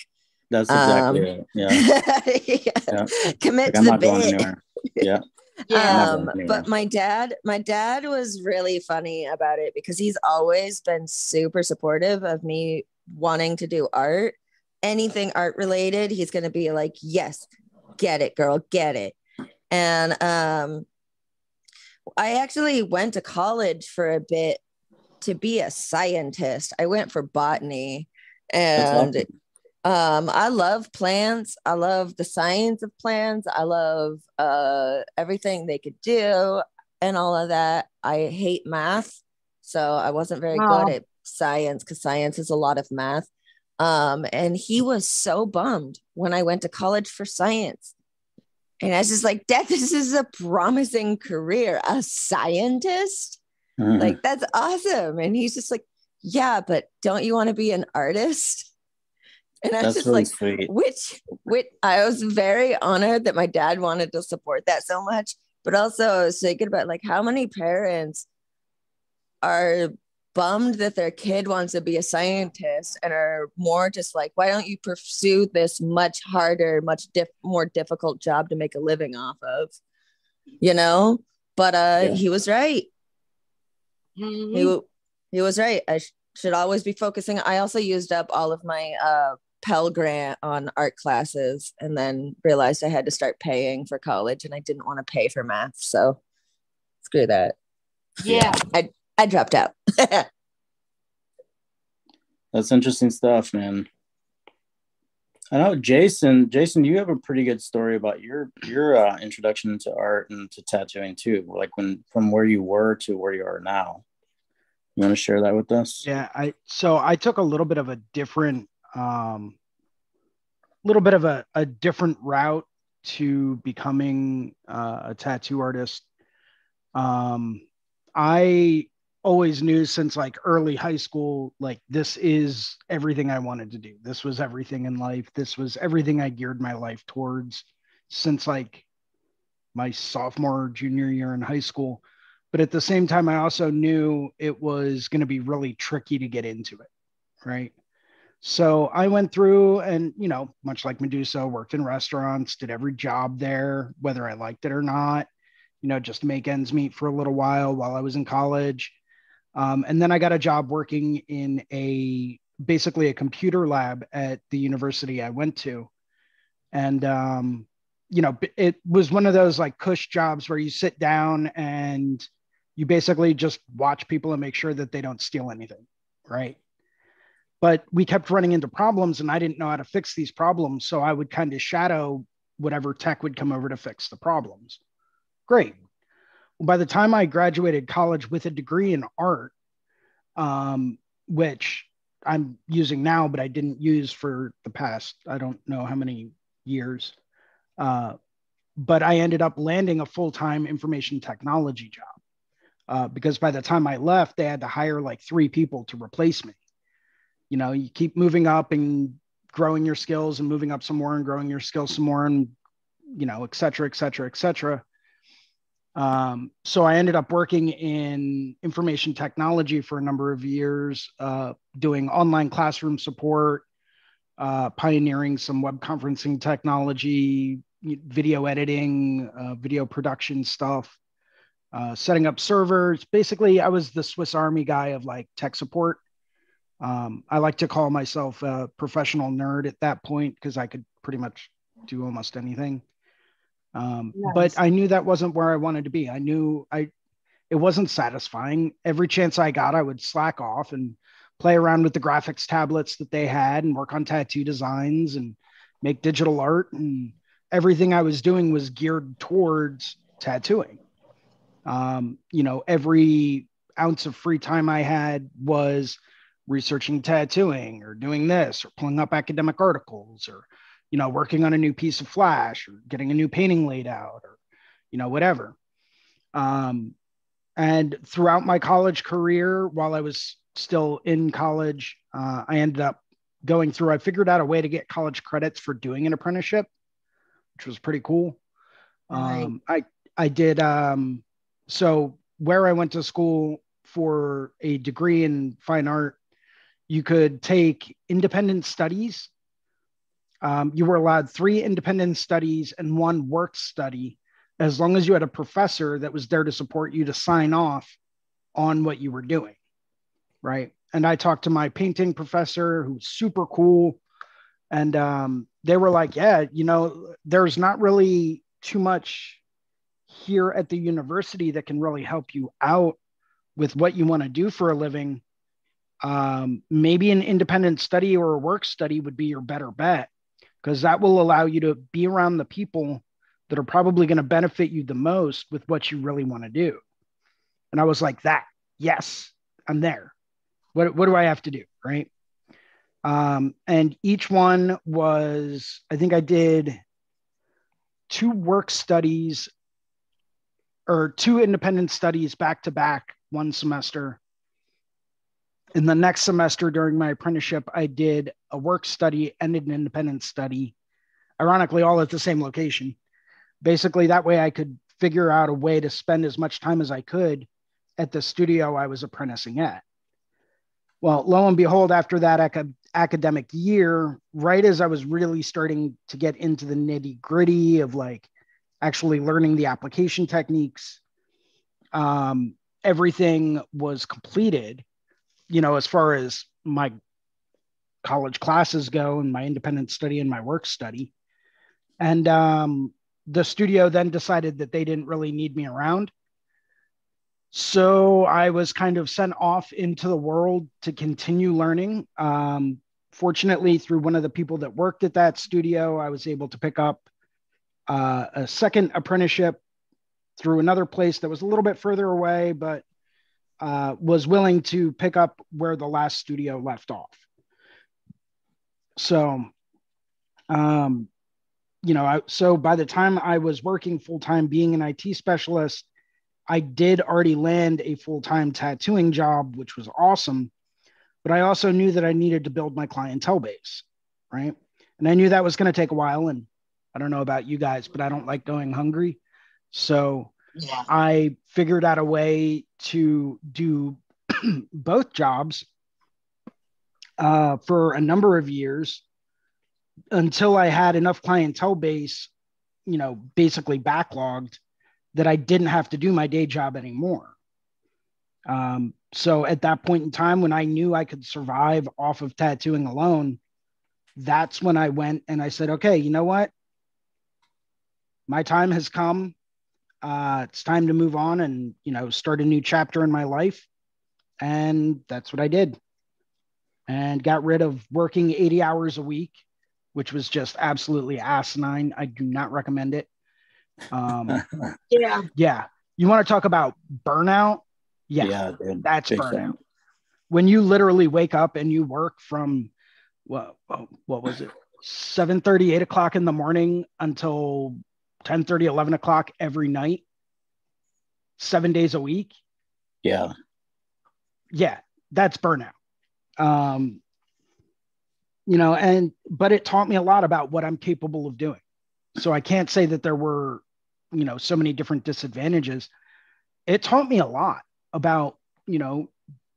That's exactly um, it. Yeah. yeah. yeah. Commit like, to the bit. Yeah. Yeah. Um, but my dad, my dad was really funny about it because he's always been super supportive of me wanting to do art. Anything art related, he's gonna be like, Yes, get it, girl, get it. And um, I actually went to college for a bit to be a scientist. I went for botany and um, I love plants. I love the science of plants. I love uh, everything they could do and all of that. I hate math. So I wasn't very wow. good at science because science is a lot of math. Um, and he was so bummed when I went to college for science. And I was just like, Dad, this is a promising career, a scientist. Mm-hmm. Like, that's awesome. And he's just like, Yeah, but don't you want to be an artist? And I was that's just really like, sweet. which, which I was very honored that my dad wanted to support that so much. But also, I was thinking about like how many parents are bummed that their kid wants to be a scientist and are more just like, why don't you pursue this much harder, much diff- more difficult job to make a living off of? You know? But uh, yeah. he was right. Mm-hmm. He, he was right. I sh- should always be focusing. I also used up all of my uh, Pell Grant on art classes and then realized I had to start paying for college and I didn't want to pay for math. So screw that. Yeah. I I dropped out. That's interesting stuff, man. I know Jason. Jason, you have a pretty good story about your your uh, introduction into art and to tattooing too. Like when from where you were to where you are now. You want to share that with us? Yeah, I so I took a little bit of a different um little bit of a, a different route to becoming uh, a tattoo artist. Um I always knew since like early high school like this is everything I wanted to do. This was everything in life. This was everything I geared my life towards since like my sophomore junior year in high school but at the same time i also knew it was going to be really tricky to get into it right so i went through and you know much like medusa worked in restaurants did every job there whether i liked it or not you know just to make ends meet for a little while while i was in college um, and then i got a job working in a basically a computer lab at the university i went to and um, you know, it was one of those like cush jobs where you sit down and you basically just watch people and make sure that they don't steal anything, right? But we kept running into problems and I didn't know how to fix these problems. So I would kind of shadow whatever tech would come over to fix the problems. Great. By the time I graduated college with a degree in art, um, which I'm using now, but I didn't use for the past, I don't know how many years uh, but I ended up landing a full time information technology job uh, because by the time I left, they had to hire like three people to replace me. You know, you keep moving up and growing your skills and moving up some more and growing your skills some more and, you know, et cetera, et cetera, et cetera. Um, so I ended up working in information technology for a number of years, uh, doing online classroom support, uh, pioneering some web conferencing technology, video editing, uh, video production stuff, uh, setting up servers. Basically, I was the Swiss Army guy of like tech support. Um, I like to call myself a professional nerd at that point because I could pretty much do almost anything. Um, nice. But I knew that wasn't where I wanted to be. I knew I it wasn't satisfying. Every chance I got, I would slack off and play around with the graphics tablets that they had and work on tattoo designs and make digital art and everything I was doing was geared towards tattooing. Um, you know, every ounce of free time I had was researching tattooing or doing this or pulling up academic articles or, you know, working on a new piece of flash or getting a new painting laid out or, you know, whatever. Um, and throughout my college career, while I was still in college, uh, I ended up going through, I figured out a way to get college credits for doing an apprenticeship which was pretty cool. Um, I I did um, so where I went to school for a degree in fine art, you could take independent studies. Um, you were allowed three independent studies and one work study, as long as you had a professor that was there to support you to sign off on what you were doing, right? And I talked to my painting professor, who's super cool, and um, they were like, yeah, you know, there's not really too much here at the university that can really help you out with what you want to do for a living. Um, maybe an independent study or a work study would be your better bet because that will allow you to be around the people that are probably going to benefit you the most with what you really want to do. And I was like, that, yes, I'm there. What, what do I have to do? Right. Um, and each one was, I think I did two work studies or two independent studies back to back one semester. In the next semester during my apprenticeship, I did a work study and an independent study, ironically, all at the same location. Basically, that way I could figure out a way to spend as much time as I could at the studio I was apprenticing at. Well, lo and behold, after that ac- academic year, right as I was really starting to get into the nitty gritty of like actually learning the application techniques, um, everything was completed, you know, as far as my college classes go and my independent study and my work study. And um, the studio then decided that they didn't really need me around. So I was kind of sent off into the world to continue learning. Um, fortunately, through one of the people that worked at that studio, I was able to pick up uh, a second apprenticeship through another place that was a little bit further away, but uh, was willing to pick up where the last studio left off. So, um, you know, I, so by the time I was working full time being an IT specialist, I did already land a full time tattooing job, which was awesome. But I also knew that I needed to build my clientele base, right? And I knew that was going to take a while. And I don't know about you guys, but I don't like going hungry. So yeah. I figured out a way to do both jobs uh, for a number of years until I had enough clientele base, you know, basically backlogged that I didn't have to do my day job anymore. Um, so at that point in time, when I knew I could survive off of tattooing alone, that's when I went and I said, okay, you know what? My time has come. Uh, it's time to move on and, you know, start a new chapter in my life. And that's what I did. And got rid of working 80 hours a week, which was just absolutely asinine. I do not recommend it. Um, yeah. Yeah. You want to talk about burnout? Yeah. yeah dude, that's burnout. Time. When you literally wake up and you work from what, what was it? 7 30, 8 o'clock in the morning until 10 30, 11 o'clock every night, seven days a week. Yeah. Yeah. That's burnout. Um, you know, and, but it taught me a lot about what I'm capable of doing. So I can't say that there were you know so many different disadvantages it taught me a lot about you know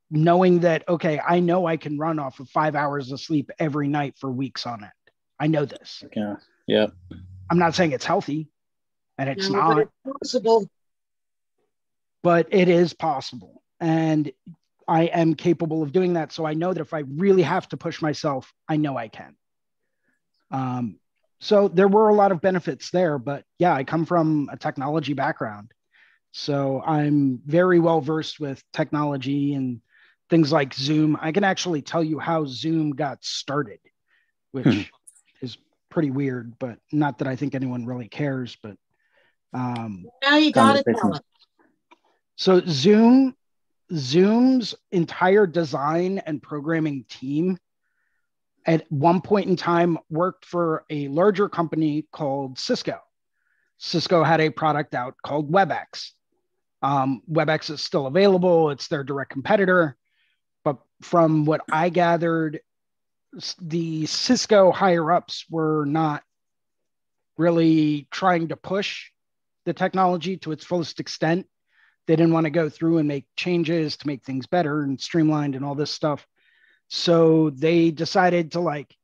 knowing that okay i know i can run off of five hours of sleep every night for weeks on end i know this yeah yeah i'm not saying it's healthy and it's no, not. it's possible. But it is possible and i am capable of doing that. So i know that if i really have to push myself i know i can. Um, so there were a lot of benefits there but yeah i come from a technology background. So i'm very well versed with technology and things like zoom. I can actually tell you how zoom got started which hmm. is pretty weird but not that i think anyone really cares but um now you got it so zoom zoom's entire design and programming team at one point in time worked for a larger company called Cisco. Cisco had a product out called WebEx. Um, WebEx is still available, it's their direct competitor. But from what I gathered, the Cisco higher ups were not really trying to push the technology to its fullest extent. They didn't want to go through and make changes to make things better and streamlined and all this stuff. So they decided to like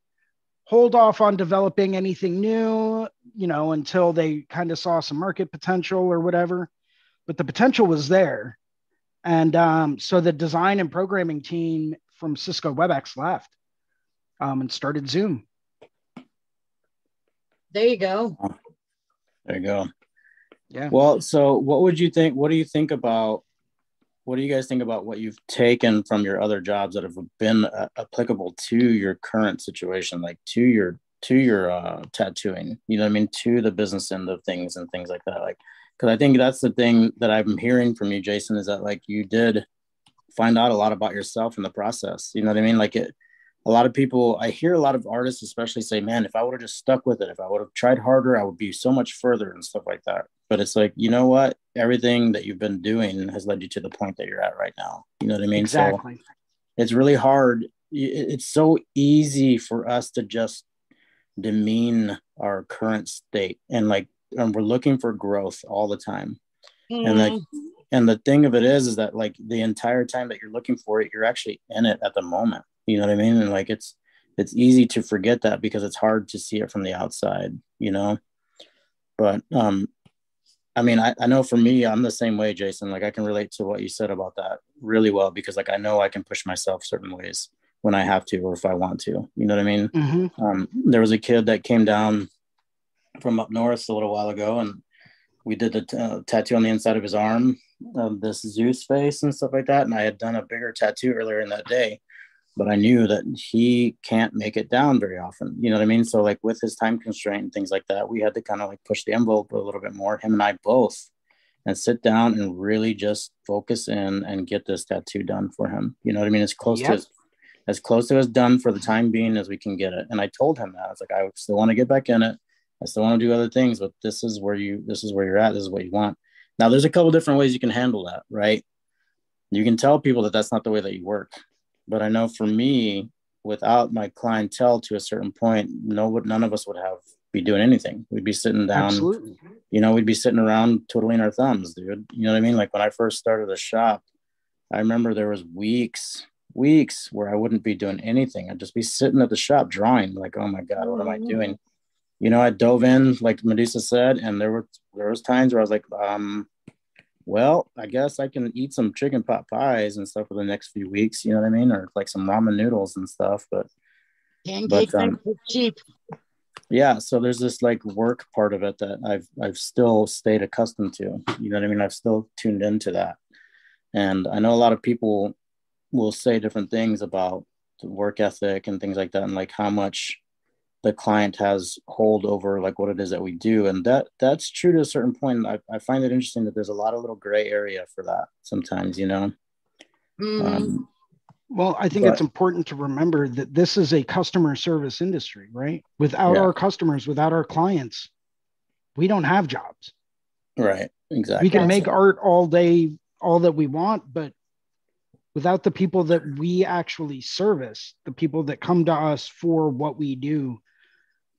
hold off on developing anything new, you know, until they kind of saw some market potential or whatever. But the potential was there. And um, so the design and programming team from Cisco WebEx left um, and started Zoom. There you go. There you go. Yeah. Well, so what would you think? What do you think about what do you guys think about what you've taken from your other jobs that have been uh, applicable to your current situation like to your to your uh, tattooing you know what i mean to the business end of things and things like that like because i think that's the thing that i'm hearing from you jason is that like you did find out a lot about yourself in the process you know what i mean like it a lot of people i hear a lot of artists especially say man if i would have just stuck with it if i would have tried harder i would be so much further and stuff like that. But it's like you know what? Everything that you've been doing has led you to the point that you're at right now. You know what i mean? Exactly. so it's really hard. It's so easy for us to just demean our current state and like and we're looking for growth all the time. Mm. and like mm-hmm. and the thing of it is is that like the entire time that you're looking for it you're actually in it at the moment you know what i mean and like it's it's easy to forget that because it's hard to see it from the outside you know but um I mean, I, I know for me, I'm the same way, Jason. Like I can relate to what you said about that really well because like I know I can push myself certain ways when I have to or if I want to. You know what I mean? Mm-hmm. Um, there was a kid that came down from up north a little while ago, and we did a t- uh, tattoo on the inside of his arm, um, this Zeus face and stuff like that. And I had done a bigger tattoo earlier in that day, but I knew that he can't make it down very often. You know what I mean? So like with his time constraint and things like that, we had to kind of like push the envelope a little bit more, him and I both. and sit down and really just focus in and get this tattoo done for him. You know what I mean? As close yep. to as, as close to as done for the time being as we can get it. And I told him that I was like, I still want to get back in it. I still want to do other things, but this is where you this is where you're at. This is what you want. Now, there's a couple different ways you can handle that, right? You can tell people that that's not the way that you work. But I know for me, without my clientele to a certain point, no, none of us would have be doing anything. We'd be sitting down, Absolutely. you know, we'd be sitting around twiddling our thumbs, dude. You know what I mean? Like when I first started the shop, I remember there was weeks, weeks where I wouldn't be doing anything. I'd just be sitting at the shop drawing, like, oh my God, what am I doing? You know, I dove in, like Medusa said, and there were there was times where I was like, um, well, I guess I can eat some chicken pot pies and stuff for the next few weeks. You know what I mean? Or like some ramen noodles and stuff. But pancakes but, um, cheap. Yeah, so there's this like work part of it that I've I've still stayed accustomed to. You know what I mean? I've still tuned into that, and I know a lot of people will say different things about the work ethic and things like that, and like how much the client has hold over like what it is that we do and that that's true to a certain point. I, I find it interesting that there's a lot of little gray area for that sometimes you know? Mm. um, well i think but, it's important to remember that this is a customer service industry right? Without yeah. our customers without our clients we don't have jobs. Right exactly. We can make art all day all that we want but without the people that we actually service the people that come to us for what we do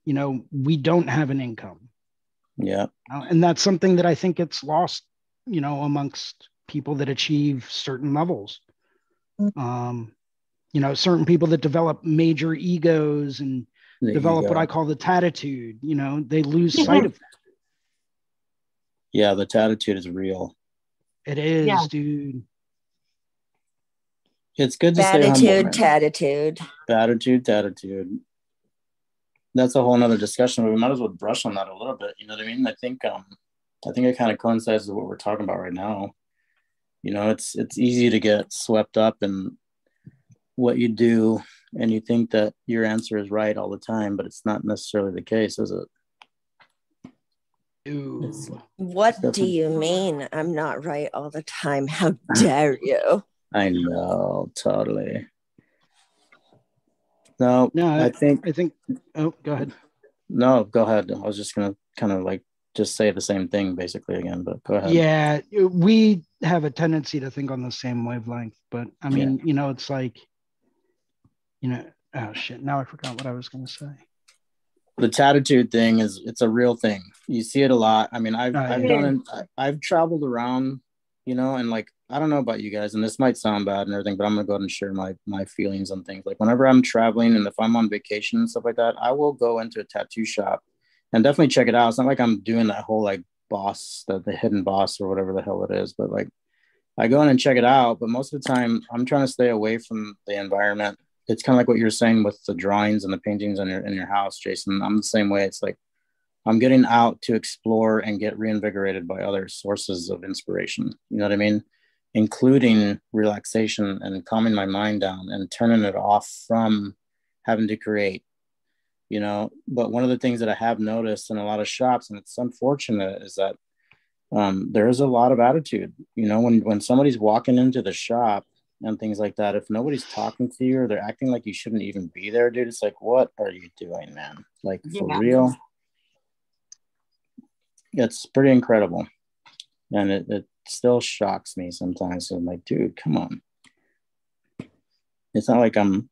you know, we don't have an income. Yeah. Uh, and that's something that I think gets lost, you know, amongst people that achieve certain levels. Um, you know, certain people that develop major egos and the develop ego. what I call the tattitude, you know, they lose yeah. sight of that. Yeah, the tattitude is real. It is, yeah. dude. It's good to Attitude, stay humble. Attitude, Attitude, attitude that's a whole nother discussion, but we might as well brush on that a little bit. You know what I mean? I think um I think it kind of coincides with what we're talking about right now. You know, it's it's easy to get swept up in what you do and you think that your answer is right all the time, but it's not necessarily the case, is it? Ooh. What do you mean I'm not right all the time? How dare you? I know, totally. No, no, I, I think I think. Oh, go ahead. No, go ahead. I was just gonna kind of like just say the same thing basically again, but go ahead. Yeah, we have a tendency to think on the same wavelength, but I mean, yeah. you know, it's like, you know, oh shit. Now I forgot what I was gonna say. The tattitude thing is it's a real thing. You see it a lot. I mean, I've uh, I've yeah. done I've traveled around, you know, and like I don't know about you guys, and this might sound bad and everything, but I'm gonna go ahead and share my my feelings on things. Like whenever I'm traveling and if I'm on vacation and stuff like that, I will go into a tattoo shop and definitely check it out. It's not like I'm doing that whole like boss, the, the hidden boss or whatever the hell it is, but like I go in and check it out. But most of the time, I'm trying to stay away from the environment. It's kind of like what you're saying with the drawings and the paintings in your in your house, Jason. I'm the same way. It's like I'm getting out to explore and get reinvigorated by other sources of inspiration. You know what I mean? Including relaxation and calming my mind down and turning it off from having to create you know? But one of the things that i have noticed in a lot of shops and it's unfortunate is that um, there is a lot of attitude. You know when when somebody's walking into the shop and things like that if nobody's talking to you or they're acting like you shouldn't even be there dude it's like what are you doing man? Like for real? It's pretty incredible. And it, it still shocks me sometimes. So I'm like, dude, come on. It's not like I'm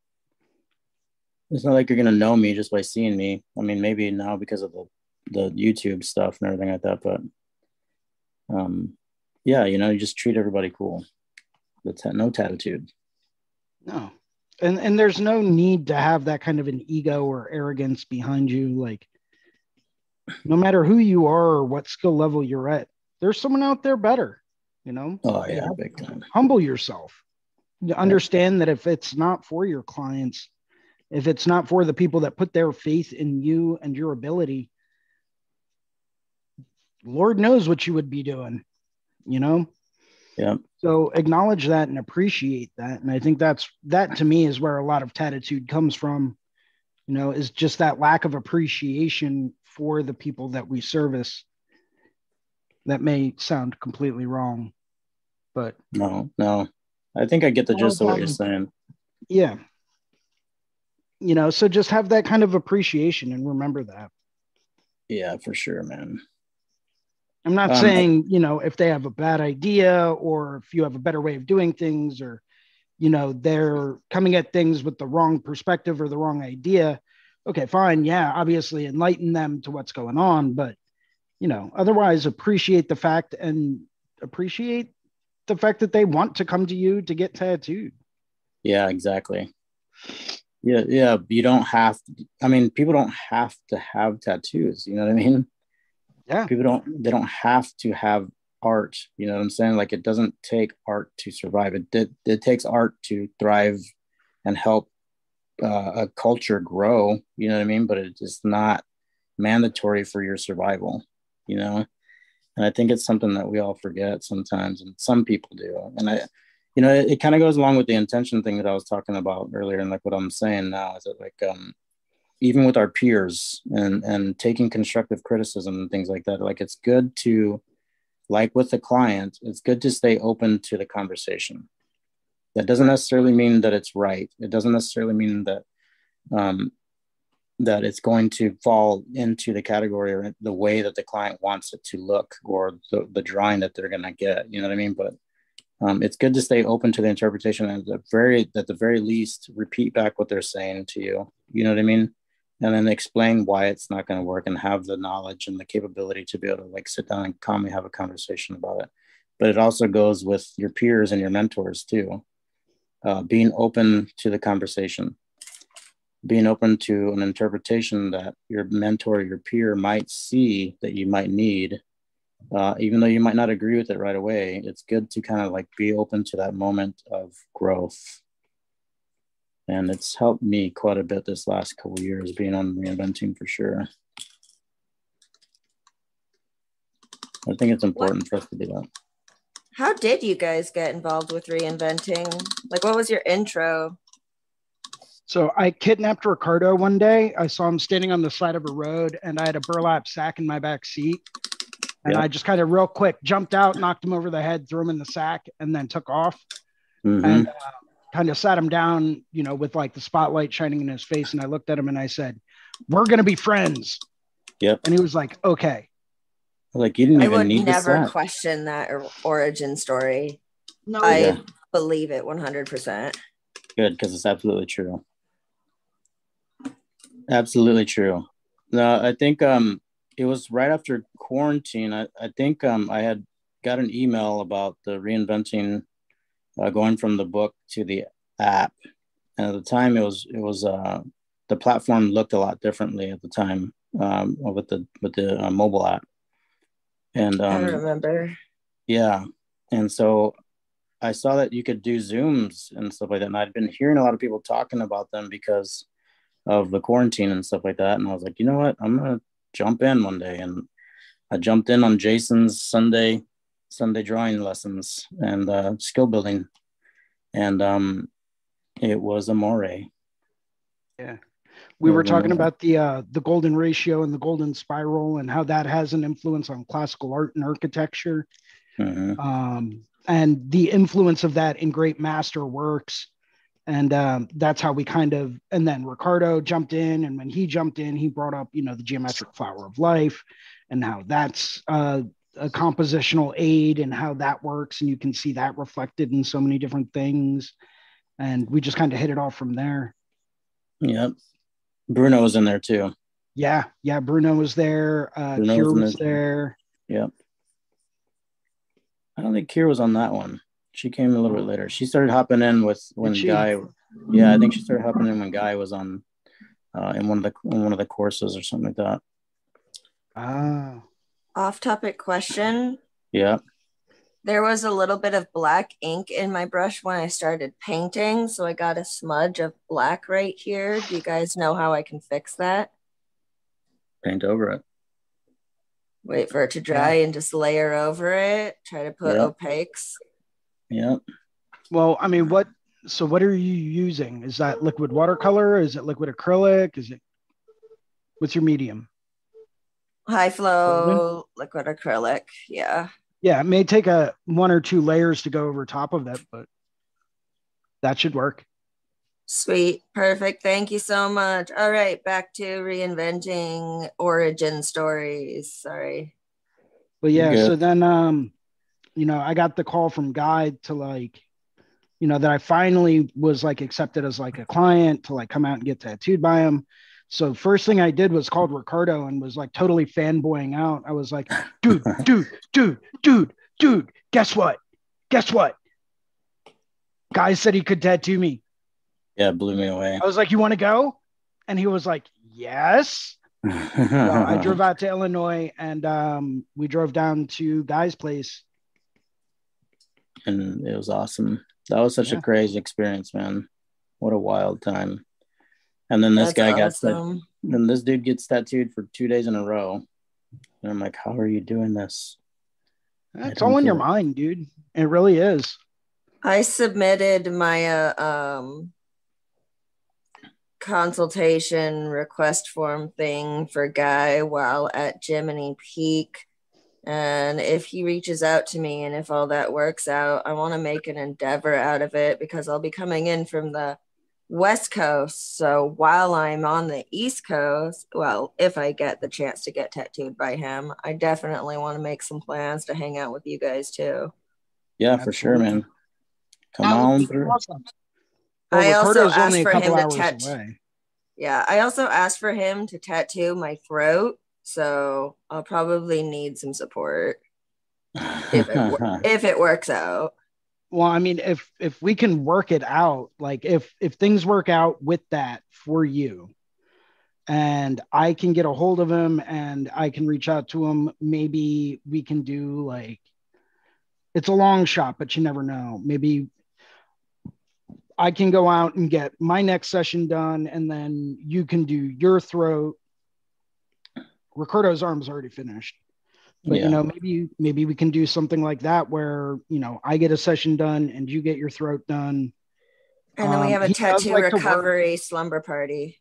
it's not like you're gonna know me just by seeing me. I mean, maybe now because of the the YouTube stuff and everything like that, but um yeah, you know, you just treat everybody cool. That's no attitude. No. And and there's no need to have that kind of an ego or arrogance behind you. Like no matter who you are or what skill level you're at, there's someone out there better you know? Oh yeah big time. humble yourself. Understand that if it's not for your clients if it's not for the people that put their faith in you and your ability lord knows what you would be doing you know? Yeah. So acknowledge that and appreciate that. And i think that's that to me is where a lot of tattitude comes from you know is just that lack of appreciation for the people that we service That may sound completely wrong, but no, no. I think I get the gist of what you're saying. Yeah. You know, so just have that kind of appreciation and remember that. Yeah, for sure, man. I'm not um, saying, you know, if they have a bad idea or if you have a better way of doing things or, you know, they're coming at things with the wrong perspective or the wrong idea. Okay, fine. Yeah, obviously enlighten them to what's going on. But, you know, otherwise appreciate the fact and appreciate the fact that they want to come to you to get tattooed. Yeah, exactly. Yeah, yeah. You don't have. To, I mean, people don't have to have tattoos. You know what I mean? Yeah. People don't. They don't have to have art. You know what I'm saying? Like it doesn't take art to survive. It it, it takes art to thrive and help uh, a culture grow. You know what I mean? But it's not mandatory for your survival. You know, and I think it's something that we all forget sometimes, and some people do. And I, you know, it, it kind of goes along with the intention thing that I was talking about earlier, and like what I'm saying now is that like um, even with our peers and and taking constructive criticism and things like that, like it's good to like with the client, it's good to stay open to the conversation. That doesn't necessarily mean that it's right. It doesn't necessarily mean that um, that it's going to fall into the category or the way that the client wants it to look or the, the drawing that they're going to get. You know what I mean? But um, it's good to stay open to the interpretation and the very at the very least repeat back what they're saying to you. You know what I mean? And then explain why it's not going to work and have the knowledge and the capability to be able to like sit down and calmly have a conversation about it. But it also goes with your peers and your mentors too. Uh, being open to the conversation, being open to an interpretation that your mentor, your peer might see that you might need uh, even though you might not agree with it right away, it's good to kind of like be open to that moment of growth. And it's helped me quite a bit this last couple years being on reinventing for sure. I think it's important what? for us to do that. How did you guys get involved with reinventing? Like, what was your intro? So I kidnapped Ricardo one day. I saw him standing on the side of a road, and I had a burlap sack in my back seat. And yep. I just kind of real quick jumped out, knocked him over the head, threw him in the sack, and then took off. Mm-hmm. And uh, kind of sat him down, you know, with like the spotlight shining in his face. And I looked at him and I said, We're going to be friends. Yep. And he was like, Okay. Like, you didn't even know. I would never question that origin story. No, I yeah. believe it 100%. Good, because it's absolutely true. Absolutely true. No, I think um it was right after quarantine. I, I think um, I had got an email about the reinventing, uh, going from the book to the app. And at the time, it was it was uh, the platform looked a lot differently at the time um, with the with the uh, mobile app. And um, I remember. Yeah, and so I saw that you could do zooms and stuff like that, and I'd been hearing a lot of people talking about them because of the quarantine and stuff like that. And I was like, you know what, I'm gonna jump in one day. And I jumped in on Jason's Sunday Sunday drawing lessons and uh, skill building, and um, it was a more. Yeah, we were talking about the uh, the golden ratio and the golden spiral and how that has an influence on classical art and architecture, mm-hmm. um, and the influence of that in great master works and um, that's how we kind of and then ricardo jumped in and when he jumped in he brought up you know the geometric flower of life and how that's uh, a compositional aid and how that works and you can see that reflected in so many different things. And we just kind of hit it off from there. Yep. Bruno was in there too. Yeah yeah bruno was there uh bruno Kier was, was there. Yep. I don't think Kier was on that one she came a little bit later. She started hopping in with when Guy. Yeah, I think she started hopping in when Guy was on uh, in one of the in one of the courses or something like that. Ah. Off topic question. Yeah. There was a little bit of black ink in my brush when I started painting, so I got a smudge of black right here. Do you guys know how I can fix that? Paint over it. Wait for it to dry yeah. and just layer over it. Try to put yeah. opaques. Yeah. Well, I mean, what? So, what are you using? Is that liquid watercolor? Is it liquid acrylic? Is it? What's your medium? High flow liquid acrylic. Yeah. Yeah, it may take a one or two layers to go over top of that, but that should work. Sweet. Perfect. Thank you so much. All right, back to reinventing origin stories. Sorry. But yeah, so then um, you know, I got the call from Guy to like, you know, that I finally was like accepted as like a client to like come out and get tattooed by him. So first thing I did was called Ricardo and was like totally fanboying out. I was like, dude, dude, dude, dude, dude, guess what? Guess what? Guy said he could tattoo me. Yeah, blew me away. I was like, you want to go? And he was like, yes. so I drove out to Illinois and um, we drove down to Guy's place. And it was awesome. That was such yeah. a crazy experience, man. What a wild time. And then this That's guy awesome. got then this dude gets tattooed for two days in a row. And I'm like, how are you doing this? It's all in your it. mind, dude. It really is. I submitted my uh, um, consultation request form thing for Guy while at Jiminy Peak. And if he reaches out to me and if all that works out, I want to make an endeavor out of it because I'll be coming in from the West Coast. So while I'm on the East Coast, well, if I get the chance to get tattooed by him, I definitely want to make some plans to hang out with you guys too. Yeah, for sure, man. Come on through. Awesome. Well, I also asked for him to tattoo. Yeah, I also asked for him to tattoo my throat, so I'll probably need some support if it, if it works out. Well i mean if if we can work it out like if if things work out with that for you and i can get a hold of him and i can reach out to him maybe we can do like it's a long shot but you never know. Maybe i can go out and get my next session done and then you can do your throat ricardo's arm's already finished. But yeah. you know maybe maybe we can do something like that where you know i get a session done and you get your throat done. And then we have a um, tattoo like recovery slumber party.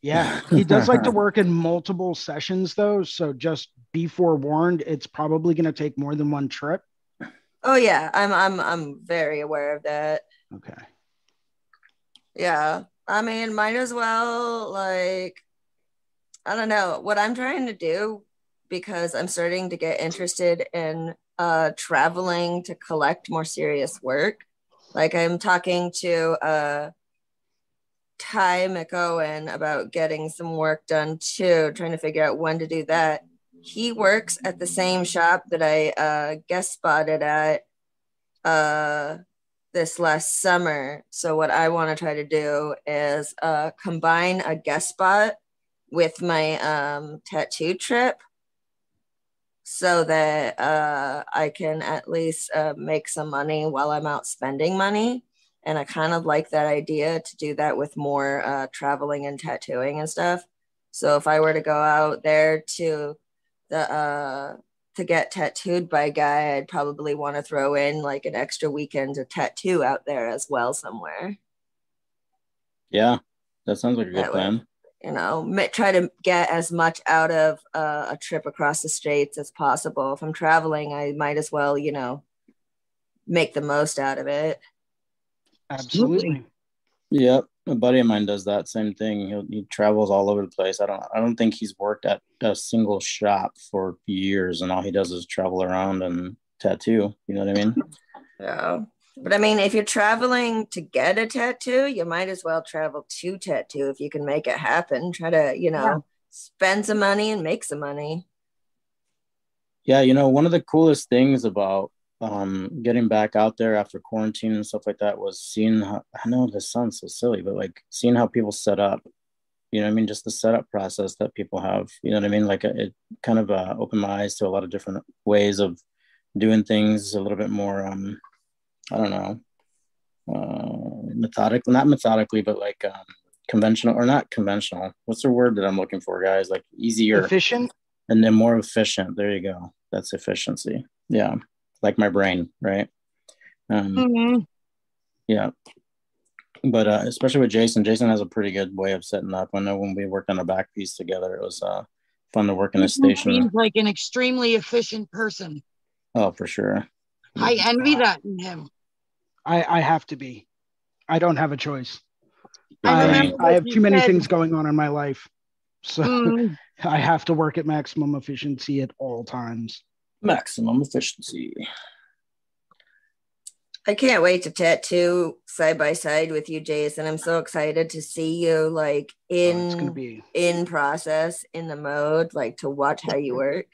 Yeah he does like to work in multiple sessions though. So just be forewarned it's probably going to take more than one trip. Oh yeah. I'm i'm i'm very aware of that. Okay. Yeah. I mean might as well like i don't know what i'm trying to do because I'm starting to get interested in uh, traveling to collect more serious work. Like I'm talking to uh, Ty McOwen about getting some work done too, trying to figure out when to do that. He works at the same shop that I uh, guest spotted at uh, this last summer. So what I want to try to do is uh, combine a guest spot with my um, tattoo trip so that uh, I can at least uh, make some money while I'm out spending money. And I kind of like that idea to do that with more uh, traveling and tattooing and stuff. So if I were to go out there to the uh, to get tattooed by a guy, I'd probably want to throw in like an extra weekend of tattoo out there as well somewhere. Yeah, that sounds like a good that plan. Way you know try to get as much out of uh, a trip across the states as possible. If i'm traveling i might as well you know make the most out of it. Absolutely. Yep. A buddy of mine does that same thing. He he travels all over the place. I don't i don't think he's worked at a single shop for years and all he does is travel around and tattoo. You know what i mean? Yeah but I mean, if you're traveling to get a tattoo, you might as well travel to tattoo if you can make it happen. Try to, you know, yeah. spend some money and make some money. Yeah, you know, one of the coolest things about um, getting back out there after quarantine and stuff like that was seeing how, I know this sounds so silly, but like seeing how people set up. You know, I mean, just the setup process that people have. You know what I mean? Like it kind of uh, opened my eyes to a lot of different ways of doing things a little bit more um, I don't know, uh, methodical, not methodically, but like um, conventional or not conventional. What's the word that I'm looking for, guys? Like easier, efficient, and then more efficient. There you go. That's efficiency. Yeah, like my brain, right? Um, mm-hmm. Yeah, but uh, especially with Jason, Jason has a pretty good way of setting up. I know when we worked on a back piece together, it was uh, fun to work in a station. Seems like an extremely efficient person. Oh, for sure. I envy that in him. I, I have to be. I don't have a choice. I, I, I have too many said, things going on in my life. So mm. I have to work at maximum efficiency at all times. Maximum efficiency. I can't wait to tattoo side by side with you, Jason. I'm so excited to see you like in oh, be... in process, in the mode, like to watch how you work.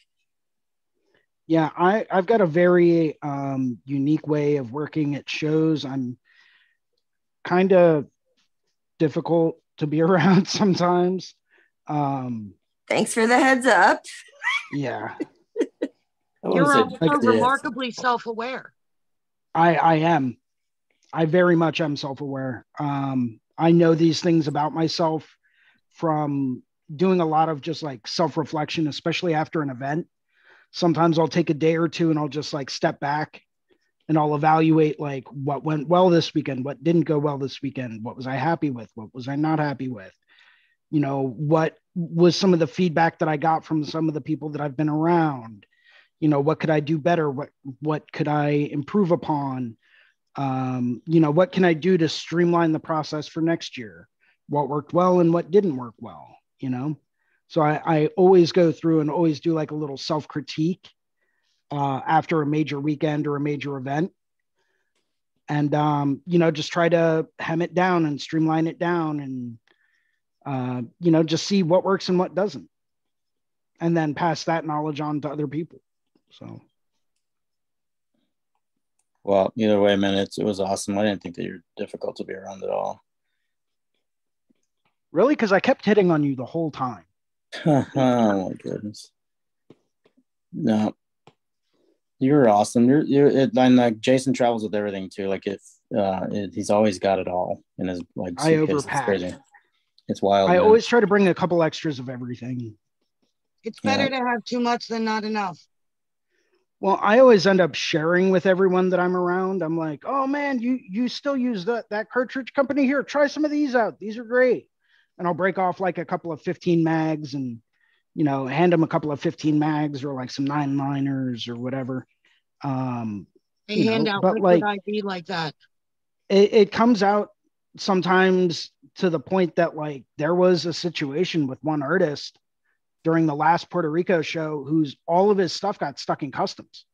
Yeah, I, I've got a very um, unique way of working at shows. I'm kind of difficult to be around sometimes. Um, Thanks for the heads up. Yeah. You're also like remarkably self aware. I, I am. I very much am self aware. Um, I know these things about myself from doing a lot of just like self reflection, especially after an event. Sometimes I'll take a day or two and I'll just like step back and I'll evaluate like what went well this weekend, what didn't go well this weekend, what was I happy with, what was I not happy with, you know, what was some of the feedback that I got from some of the people that I've been around, you know, what could I do better, what what could I improve upon, um, you know, what can I do to streamline the process for next year, what worked well and what didn't work well, you know. So I, I always go through and always do like a little self critique uh, after a major weekend or a major event. And um, you know just try to hem it down and streamline it down and uh, you know just see what works and what doesn't. And then pass that knowledge on to other people. So. Well either way man it's, it was awesome. I didn't think that you're difficult to be around at all. Really? Because i kept hitting on you the whole time oh my goodness no you're awesome. You're you're it, and like Jason travels with everything too. Like if uh, it, he's always got it all in his like. I overpack. It's, it's wild. I man. always try to bring a couple extras of everything. It's better yeah. to have too much than not enough. Well, I always end up sharing with everyone that I'm around. I'm like, oh man, you you still use that that cartridge company here? Try some of these out. These are great. And I'll break off like a couple of 15 mags and you know hand them a couple of 15 mags or like some nine liners or whatever um, they hand know, out but like ID like that. It, it comes out sometimes to the point that like there was a situation with one artist during the last Puerto Rico show whose all of his stuff got stuck in customs.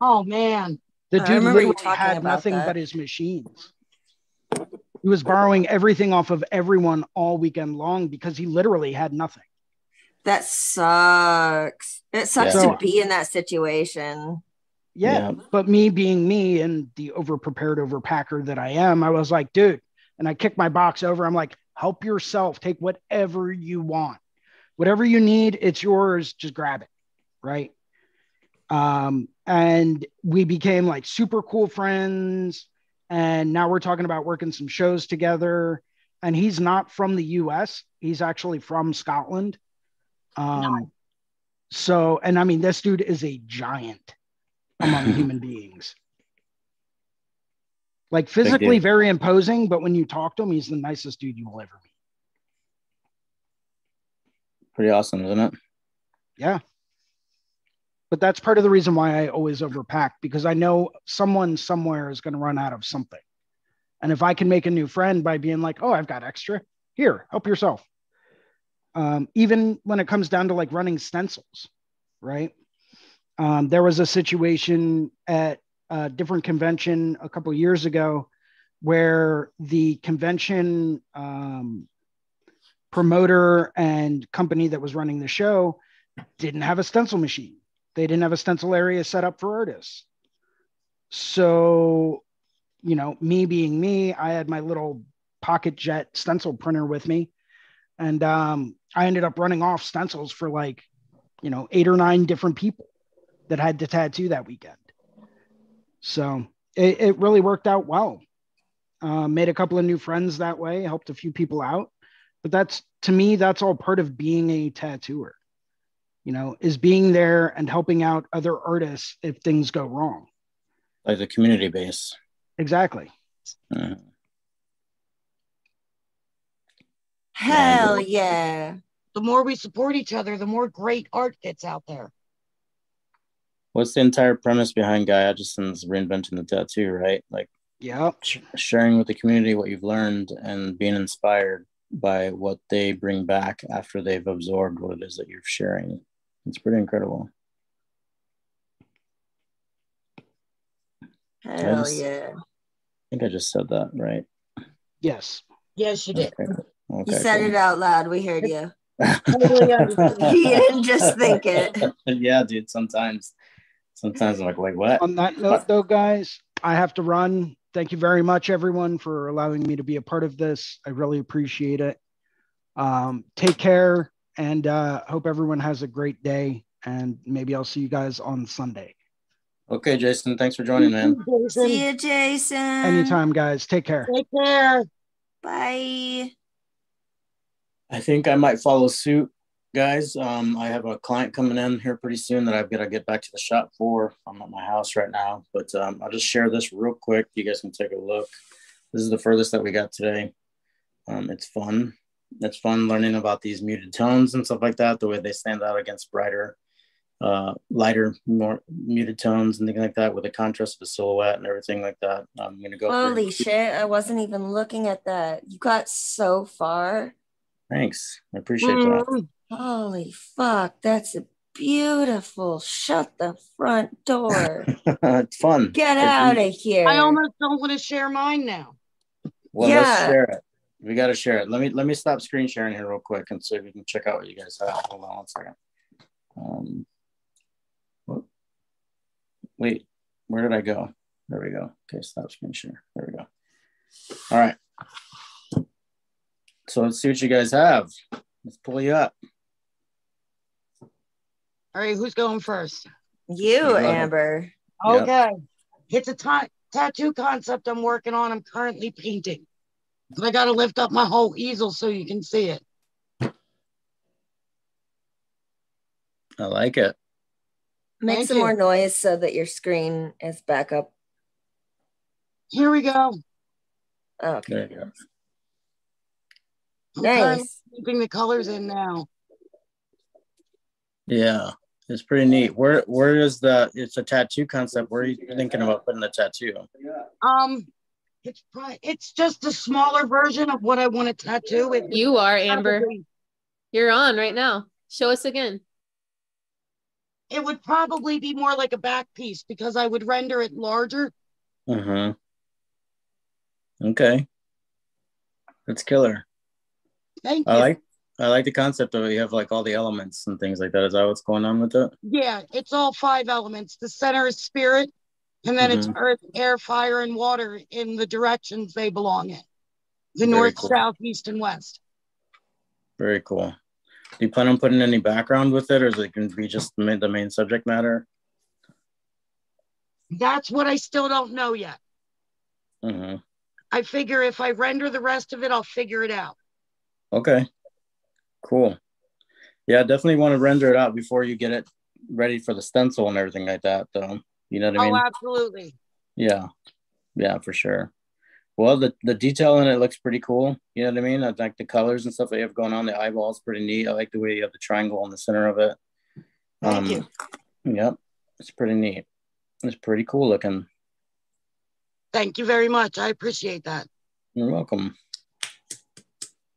Oh man. The dude literally had nothing that. but his machines. He was borrowing everything off of everyone all weekend long because he literally had nothing. That sucks. It sucks yeah. to be in that situation yeah, yeah, but me being me and the over prepared overpacker that I am, I was like, dude, and I kicked my box over. I'm like, help yourself, take whatever you want, whatever you need, it's yours. Just grab it, right? Um, and we became like super cool friends, and now we're talking about working some shows together. And he's not from the U.S; he's actually from Scotland. Um, no. so, and I mean, this dude is a giant among human beings. Like physically very imposing, but when you talk to him, he's the nicest dude you will ever meet. Pretty awesome, isn't it? Yeah. But that's part of the reason why I always overpack because I know someone somewhere is going to run out of something. And if I can make a new friend by being like, oh, I've got extra, here, help yourself. Um, even when it comes down to like running stencils, right? Um, there was a situation at a different convention a couple of years ago where the convention um, promoter and company that was running the show didn't have a stencil machine. They didn't have a stencil area set up for artists. So, you know, me being me, I had my little pocket jet stencil printer with me. And um, I ended up running off stencils for like, you know, eight or nine different people that had to tattoo that weekend. So it, it really worked out well. Uh, made a couple of new friends that way, helped a few people out. But that's to me, that's all part of being a tattooer, you know, is being there and helping out other artists if things go wrong. Like the community base. Exactly. Uh, Hell yeah. the more we support each other, the more great art gets out there. What's the entire premise behind Guy Aitchison's reinventing the tattoo, right? Like, yeah, sh- sharing with the community what you've learned and being inspired by what they bring back after they've absorbed what it is that you're sharing. It's pretty incredible. Hell just, yeah. I think I just said that, right? Yes. Yes, you did. Okay. Okay, you said cool. it out loud. We heard you. he didn't just think it. yeah, dude. Sometimes, sometimes I'm like, wait, what? On that note, though, guys, I have to run. Thank you very much, everyone, for allowing me to be a part of this. I really appreciate it. Um, take care and uh, hope everyone has a great day. And maybe I'll see you guys on Sunday. Okay, Jason. Thanks for joining, man. See you, Jason. Anytime, guys. Take care. Take care. Bye. I think I might follow suit, guys. Um, I have a client coming in here pretty soon that I've got to get back to the shop for. I'm at my house right now, but um, I'll just share this real quick. You guys can take a look. This is the furthest that we got today. Um, it's fun. It's fun learning about these muted tones and stuff like that, the way they stand out against brighter uh, lighter, more muted tones and things like that with the contrast of the silhouette and everything like that. I'm gonna go. Holy shit! I wasn't even looking at that. You got so far. Thanks, I appreciate that. Mm-hmm. Holy fuck! That's a beautiful. Shut the front door. it's fun. Get out of here. I almost don't want to share mine now. Well, yeah. let's share it. We got to share it. Let me let me stop screen sharing here real quick and see if we can check out what you guys have. Hold on one second. Um, Wait, where did I go? There we go. Okay, stop screen share. There we go. All right. So let's see what you guys have. Let's pull you up. All right, who's going first? You, Amber. Okay. Yep. It's a t- tattoo concept I'm working on. I'm currently painting. But I got to lift up my whole easel so you can see it. I like it. Make Thank some you. more noise so that your screen is back up. Here we go. Oh, okay. There you go. I'm nice. Keeping the colors in now. Yeah, it's pretty neat. Where where is the? It's a tattoo concept. Where are you thinking about putting the tattoo? Um, it's it's just a smaller version of what I want to tattoo. It you are Amber. You're on right now. Show us again it would probably be more like a back piece because I would render it larger. Uh-huh. Okay. That's killer. Thank I you. like I like the concept of it. You have like all the elements and things like that. Is that what's going on with it? Yeah, it's all five elements. The center is spirit, and then mm-hmm. it's earth, air, fire, and water in the directions they belong in. The Very north, cool. south, east, and west. Very cool. Do you plan on putting any background with it, or is it going to be just the main, the main subject matter? That's what I still don't know yet. Mm-hmm. I figure if I render the rest of it, I'll figure it out. Okay, cool. Yeah, definitely want to render it out before you get it ready for the stencil and everything like that, though. You know what I mean? Oh, absolutely. Yeah, yeah, for sure. Well, the, the detail in it looks pretty cool. You know what I mean? I like the colors and stuff that you have going on. The eyeball is pretty neat. I like the way you have the triangle in the center of it. Thank um, you. Yep, it's pretty neat. It's pretty cool looking. Thank you very much. I appreciate that. You're welcome.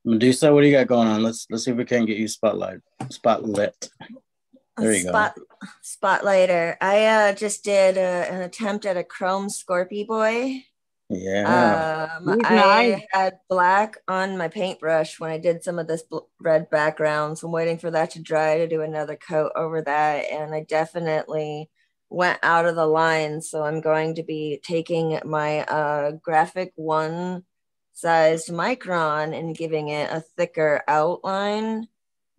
Medusa, what do you got going on? Let's let's see if we can get you spotlight spotlit. There you Spot, go. Spotlighter. I uh, just did a, an attempt at a chrome Scorpy boy. Yeah. Um, I had black on my paintbrush when I did some of this bl- red background. So I'm waiting for that to dry to do another coat over that. And I definitely went out of the line. So I'm going to be taking my uh, graphic one sized micron and giving it a thicker outline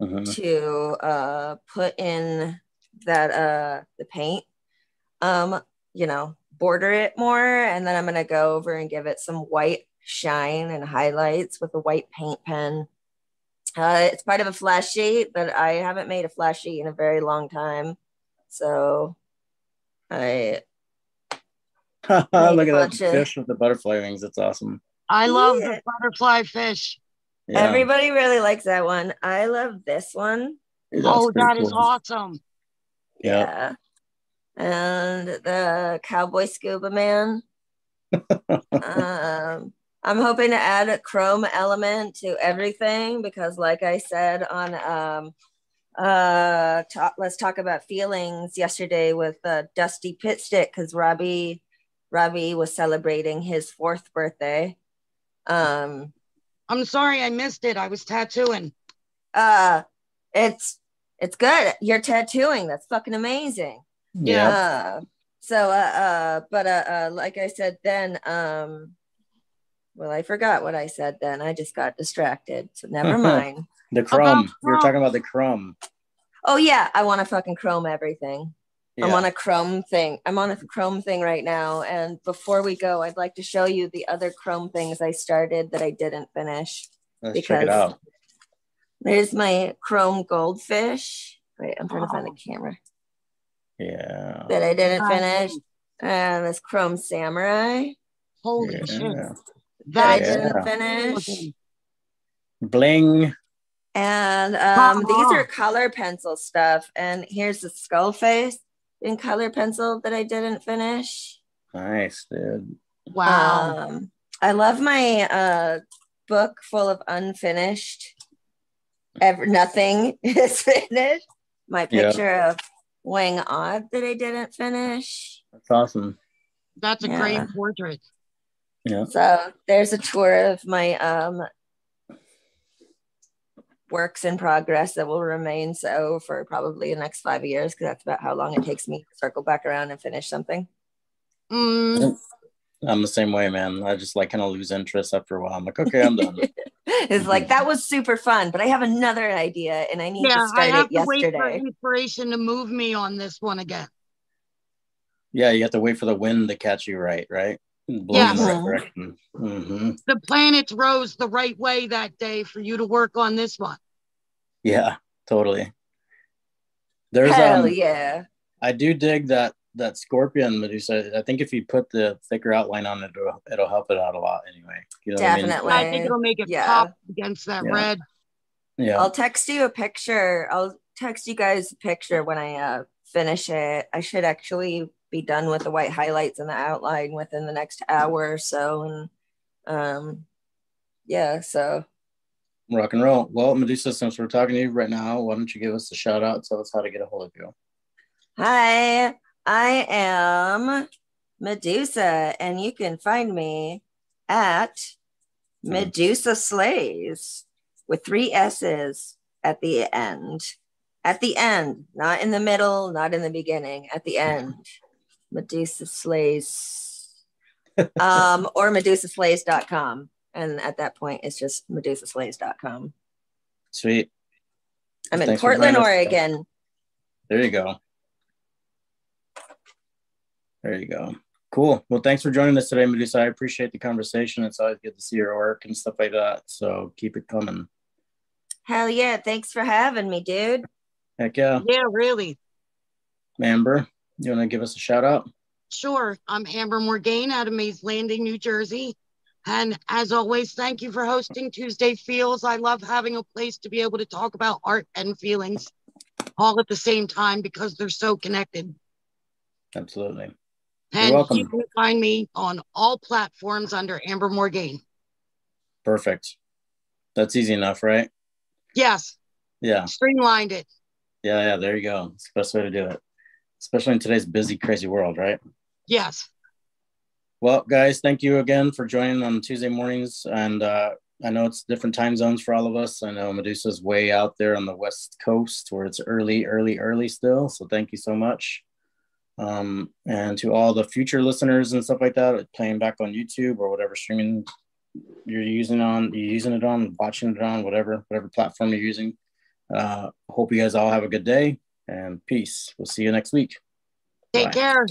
mm-hmm. to uh, put in that uh, the paint. Um, you know, border it more and then I'm going to go over and give it some white shine and highlights with a white paint pen. Uh, it's part of a flash sheet, but I haven't made a flash sheet in a very long time. So I look at that fish with the butterfly wings. That's awesome. I love yeah. the butterfly fish. Yeah. Everybody really likes that one. I love this one. oh, that cool. is awesome. Yeah. And the cowboy scuba man. um, I'm hoping to add a chrome element to everything because, like I said on um, uh, talk, let's talk about feelings yesterday with uh, Dusty Pitstick because Robbie Robbie was celebrating his fourth birthday. Um, I'm sorry I missed it. I was tattooing. Uh, it's it's good. You're tattooing. That's fucking amazing. Yeah. Uh, so, uh, uh, but uh, uh, like I said then, um, well, I forgot what I said then. I just got distracted. So never mind. the crumb. You were talking about the crumb. Oh yeah, I want to fucking chrome everything. Yeah. I'm on a Chrome thing. I'm on a Chrome thing right now. And before we go, I'd like to show you the other Chrome things I started that I didn't finish. Let's because check it out. There's my Chrome goldfish. Wait, I'm trying oh. to find the camera. Yeah. That I didn't finish. And this Chrome Samurai. Holy yeah. shit. That I didn't finish. Bling. And um, these are color pencil stuff. And here's the skull face in color pencil that I didn't finish. Nice, dude. Wow. Um, I love my uh, book full of unfinished. Ever nothing is finished. My picture yeah. of Whang-od that I didn't finish. That's awesome. That's a yeah. great portrait. Yeah. So there's a tour of my um works in progress that will remain so for probably the next five years because that's about how long it takes me to circle back around and finish something. Mm. I'm the same way, man. I just like kind of lose interest after a while. I'm like, okay, I'm done. it's like that was super fun, but I have another idea and I need yeah, to start I have it to yesterday. Wait for inspiration to move me on this one again. Yeah, you have to wait for the wind to catch you right, right? Yeah. Right mm-hmm. The planets rose the right way that day for you to work on this one. Yeah, totally. There's Hell um, yeah. I do dig that that scorpion Medusa. I think if you put the thicker outline on it, it'll, it'll help it out a lot anyway. You know Definitely. I, mean? I, think it'll make it yeah. pop against that yeah. red. Yeah. I'll text you a picture. I'll text you guys a picture when I uh, finish it. I should actually be done with the white highlights and the outline within the next hour or so. And um, yeah, so rock and roll. Well, Medusa, since we're talking to you right now, why don't you give us a shout out? Tell us how to get a hold of you. Hi, I am Medusa, and you can find me at hmm. Medusa Slays with three S's at the end. At the end, not in the middle, not in the beginning, at the end. Medusa Slays. um, or medusaslays.com. And at that point, it's just medusaslays.com. Sweet. I'm in Portland, Oregon. There you go. There you go. Cool. Well, thanks for joining us today, Medusa. I appreciate the conversation. It's always good to see your work and stuff like that. So keep it coming. Hell yeah. Thanks for having me, dude. Heck yeah. Yeah, really. Amber, you want to give us a shout out? Sure. I'm Amber Morgaine out of Mays Landing, New Jersey. And as always, thank you for hosting Tuesday Feels. I love having a place to be able to talk about art and feelings all at the same time because they're so connected. Absolutely. And You're welcome. you can find me on all platforms under Amber Morgaine. Perfect. That's easy enough, right? Yes. Yeah. Streamlined it. Yeah, yeah, there you go. It's the best way to do it. Especially in today's busy, crazy world, right? Yes. Well, guys, thank you again for joining on Tuesday mornings. And uh, I know it's different time zones for all of us. I know Medusa's way out there on the West Coast where it's early, early, early still. So thank you so much. Um, and to all the future listeners and stuff like that, playing back on YouTube or whatever streaming you're using on, you're using it on, watching it on, whatever, whatever platform you're using. Uh, hope you guys all have a good day and peace. We'll see you next week. Take Bye. care.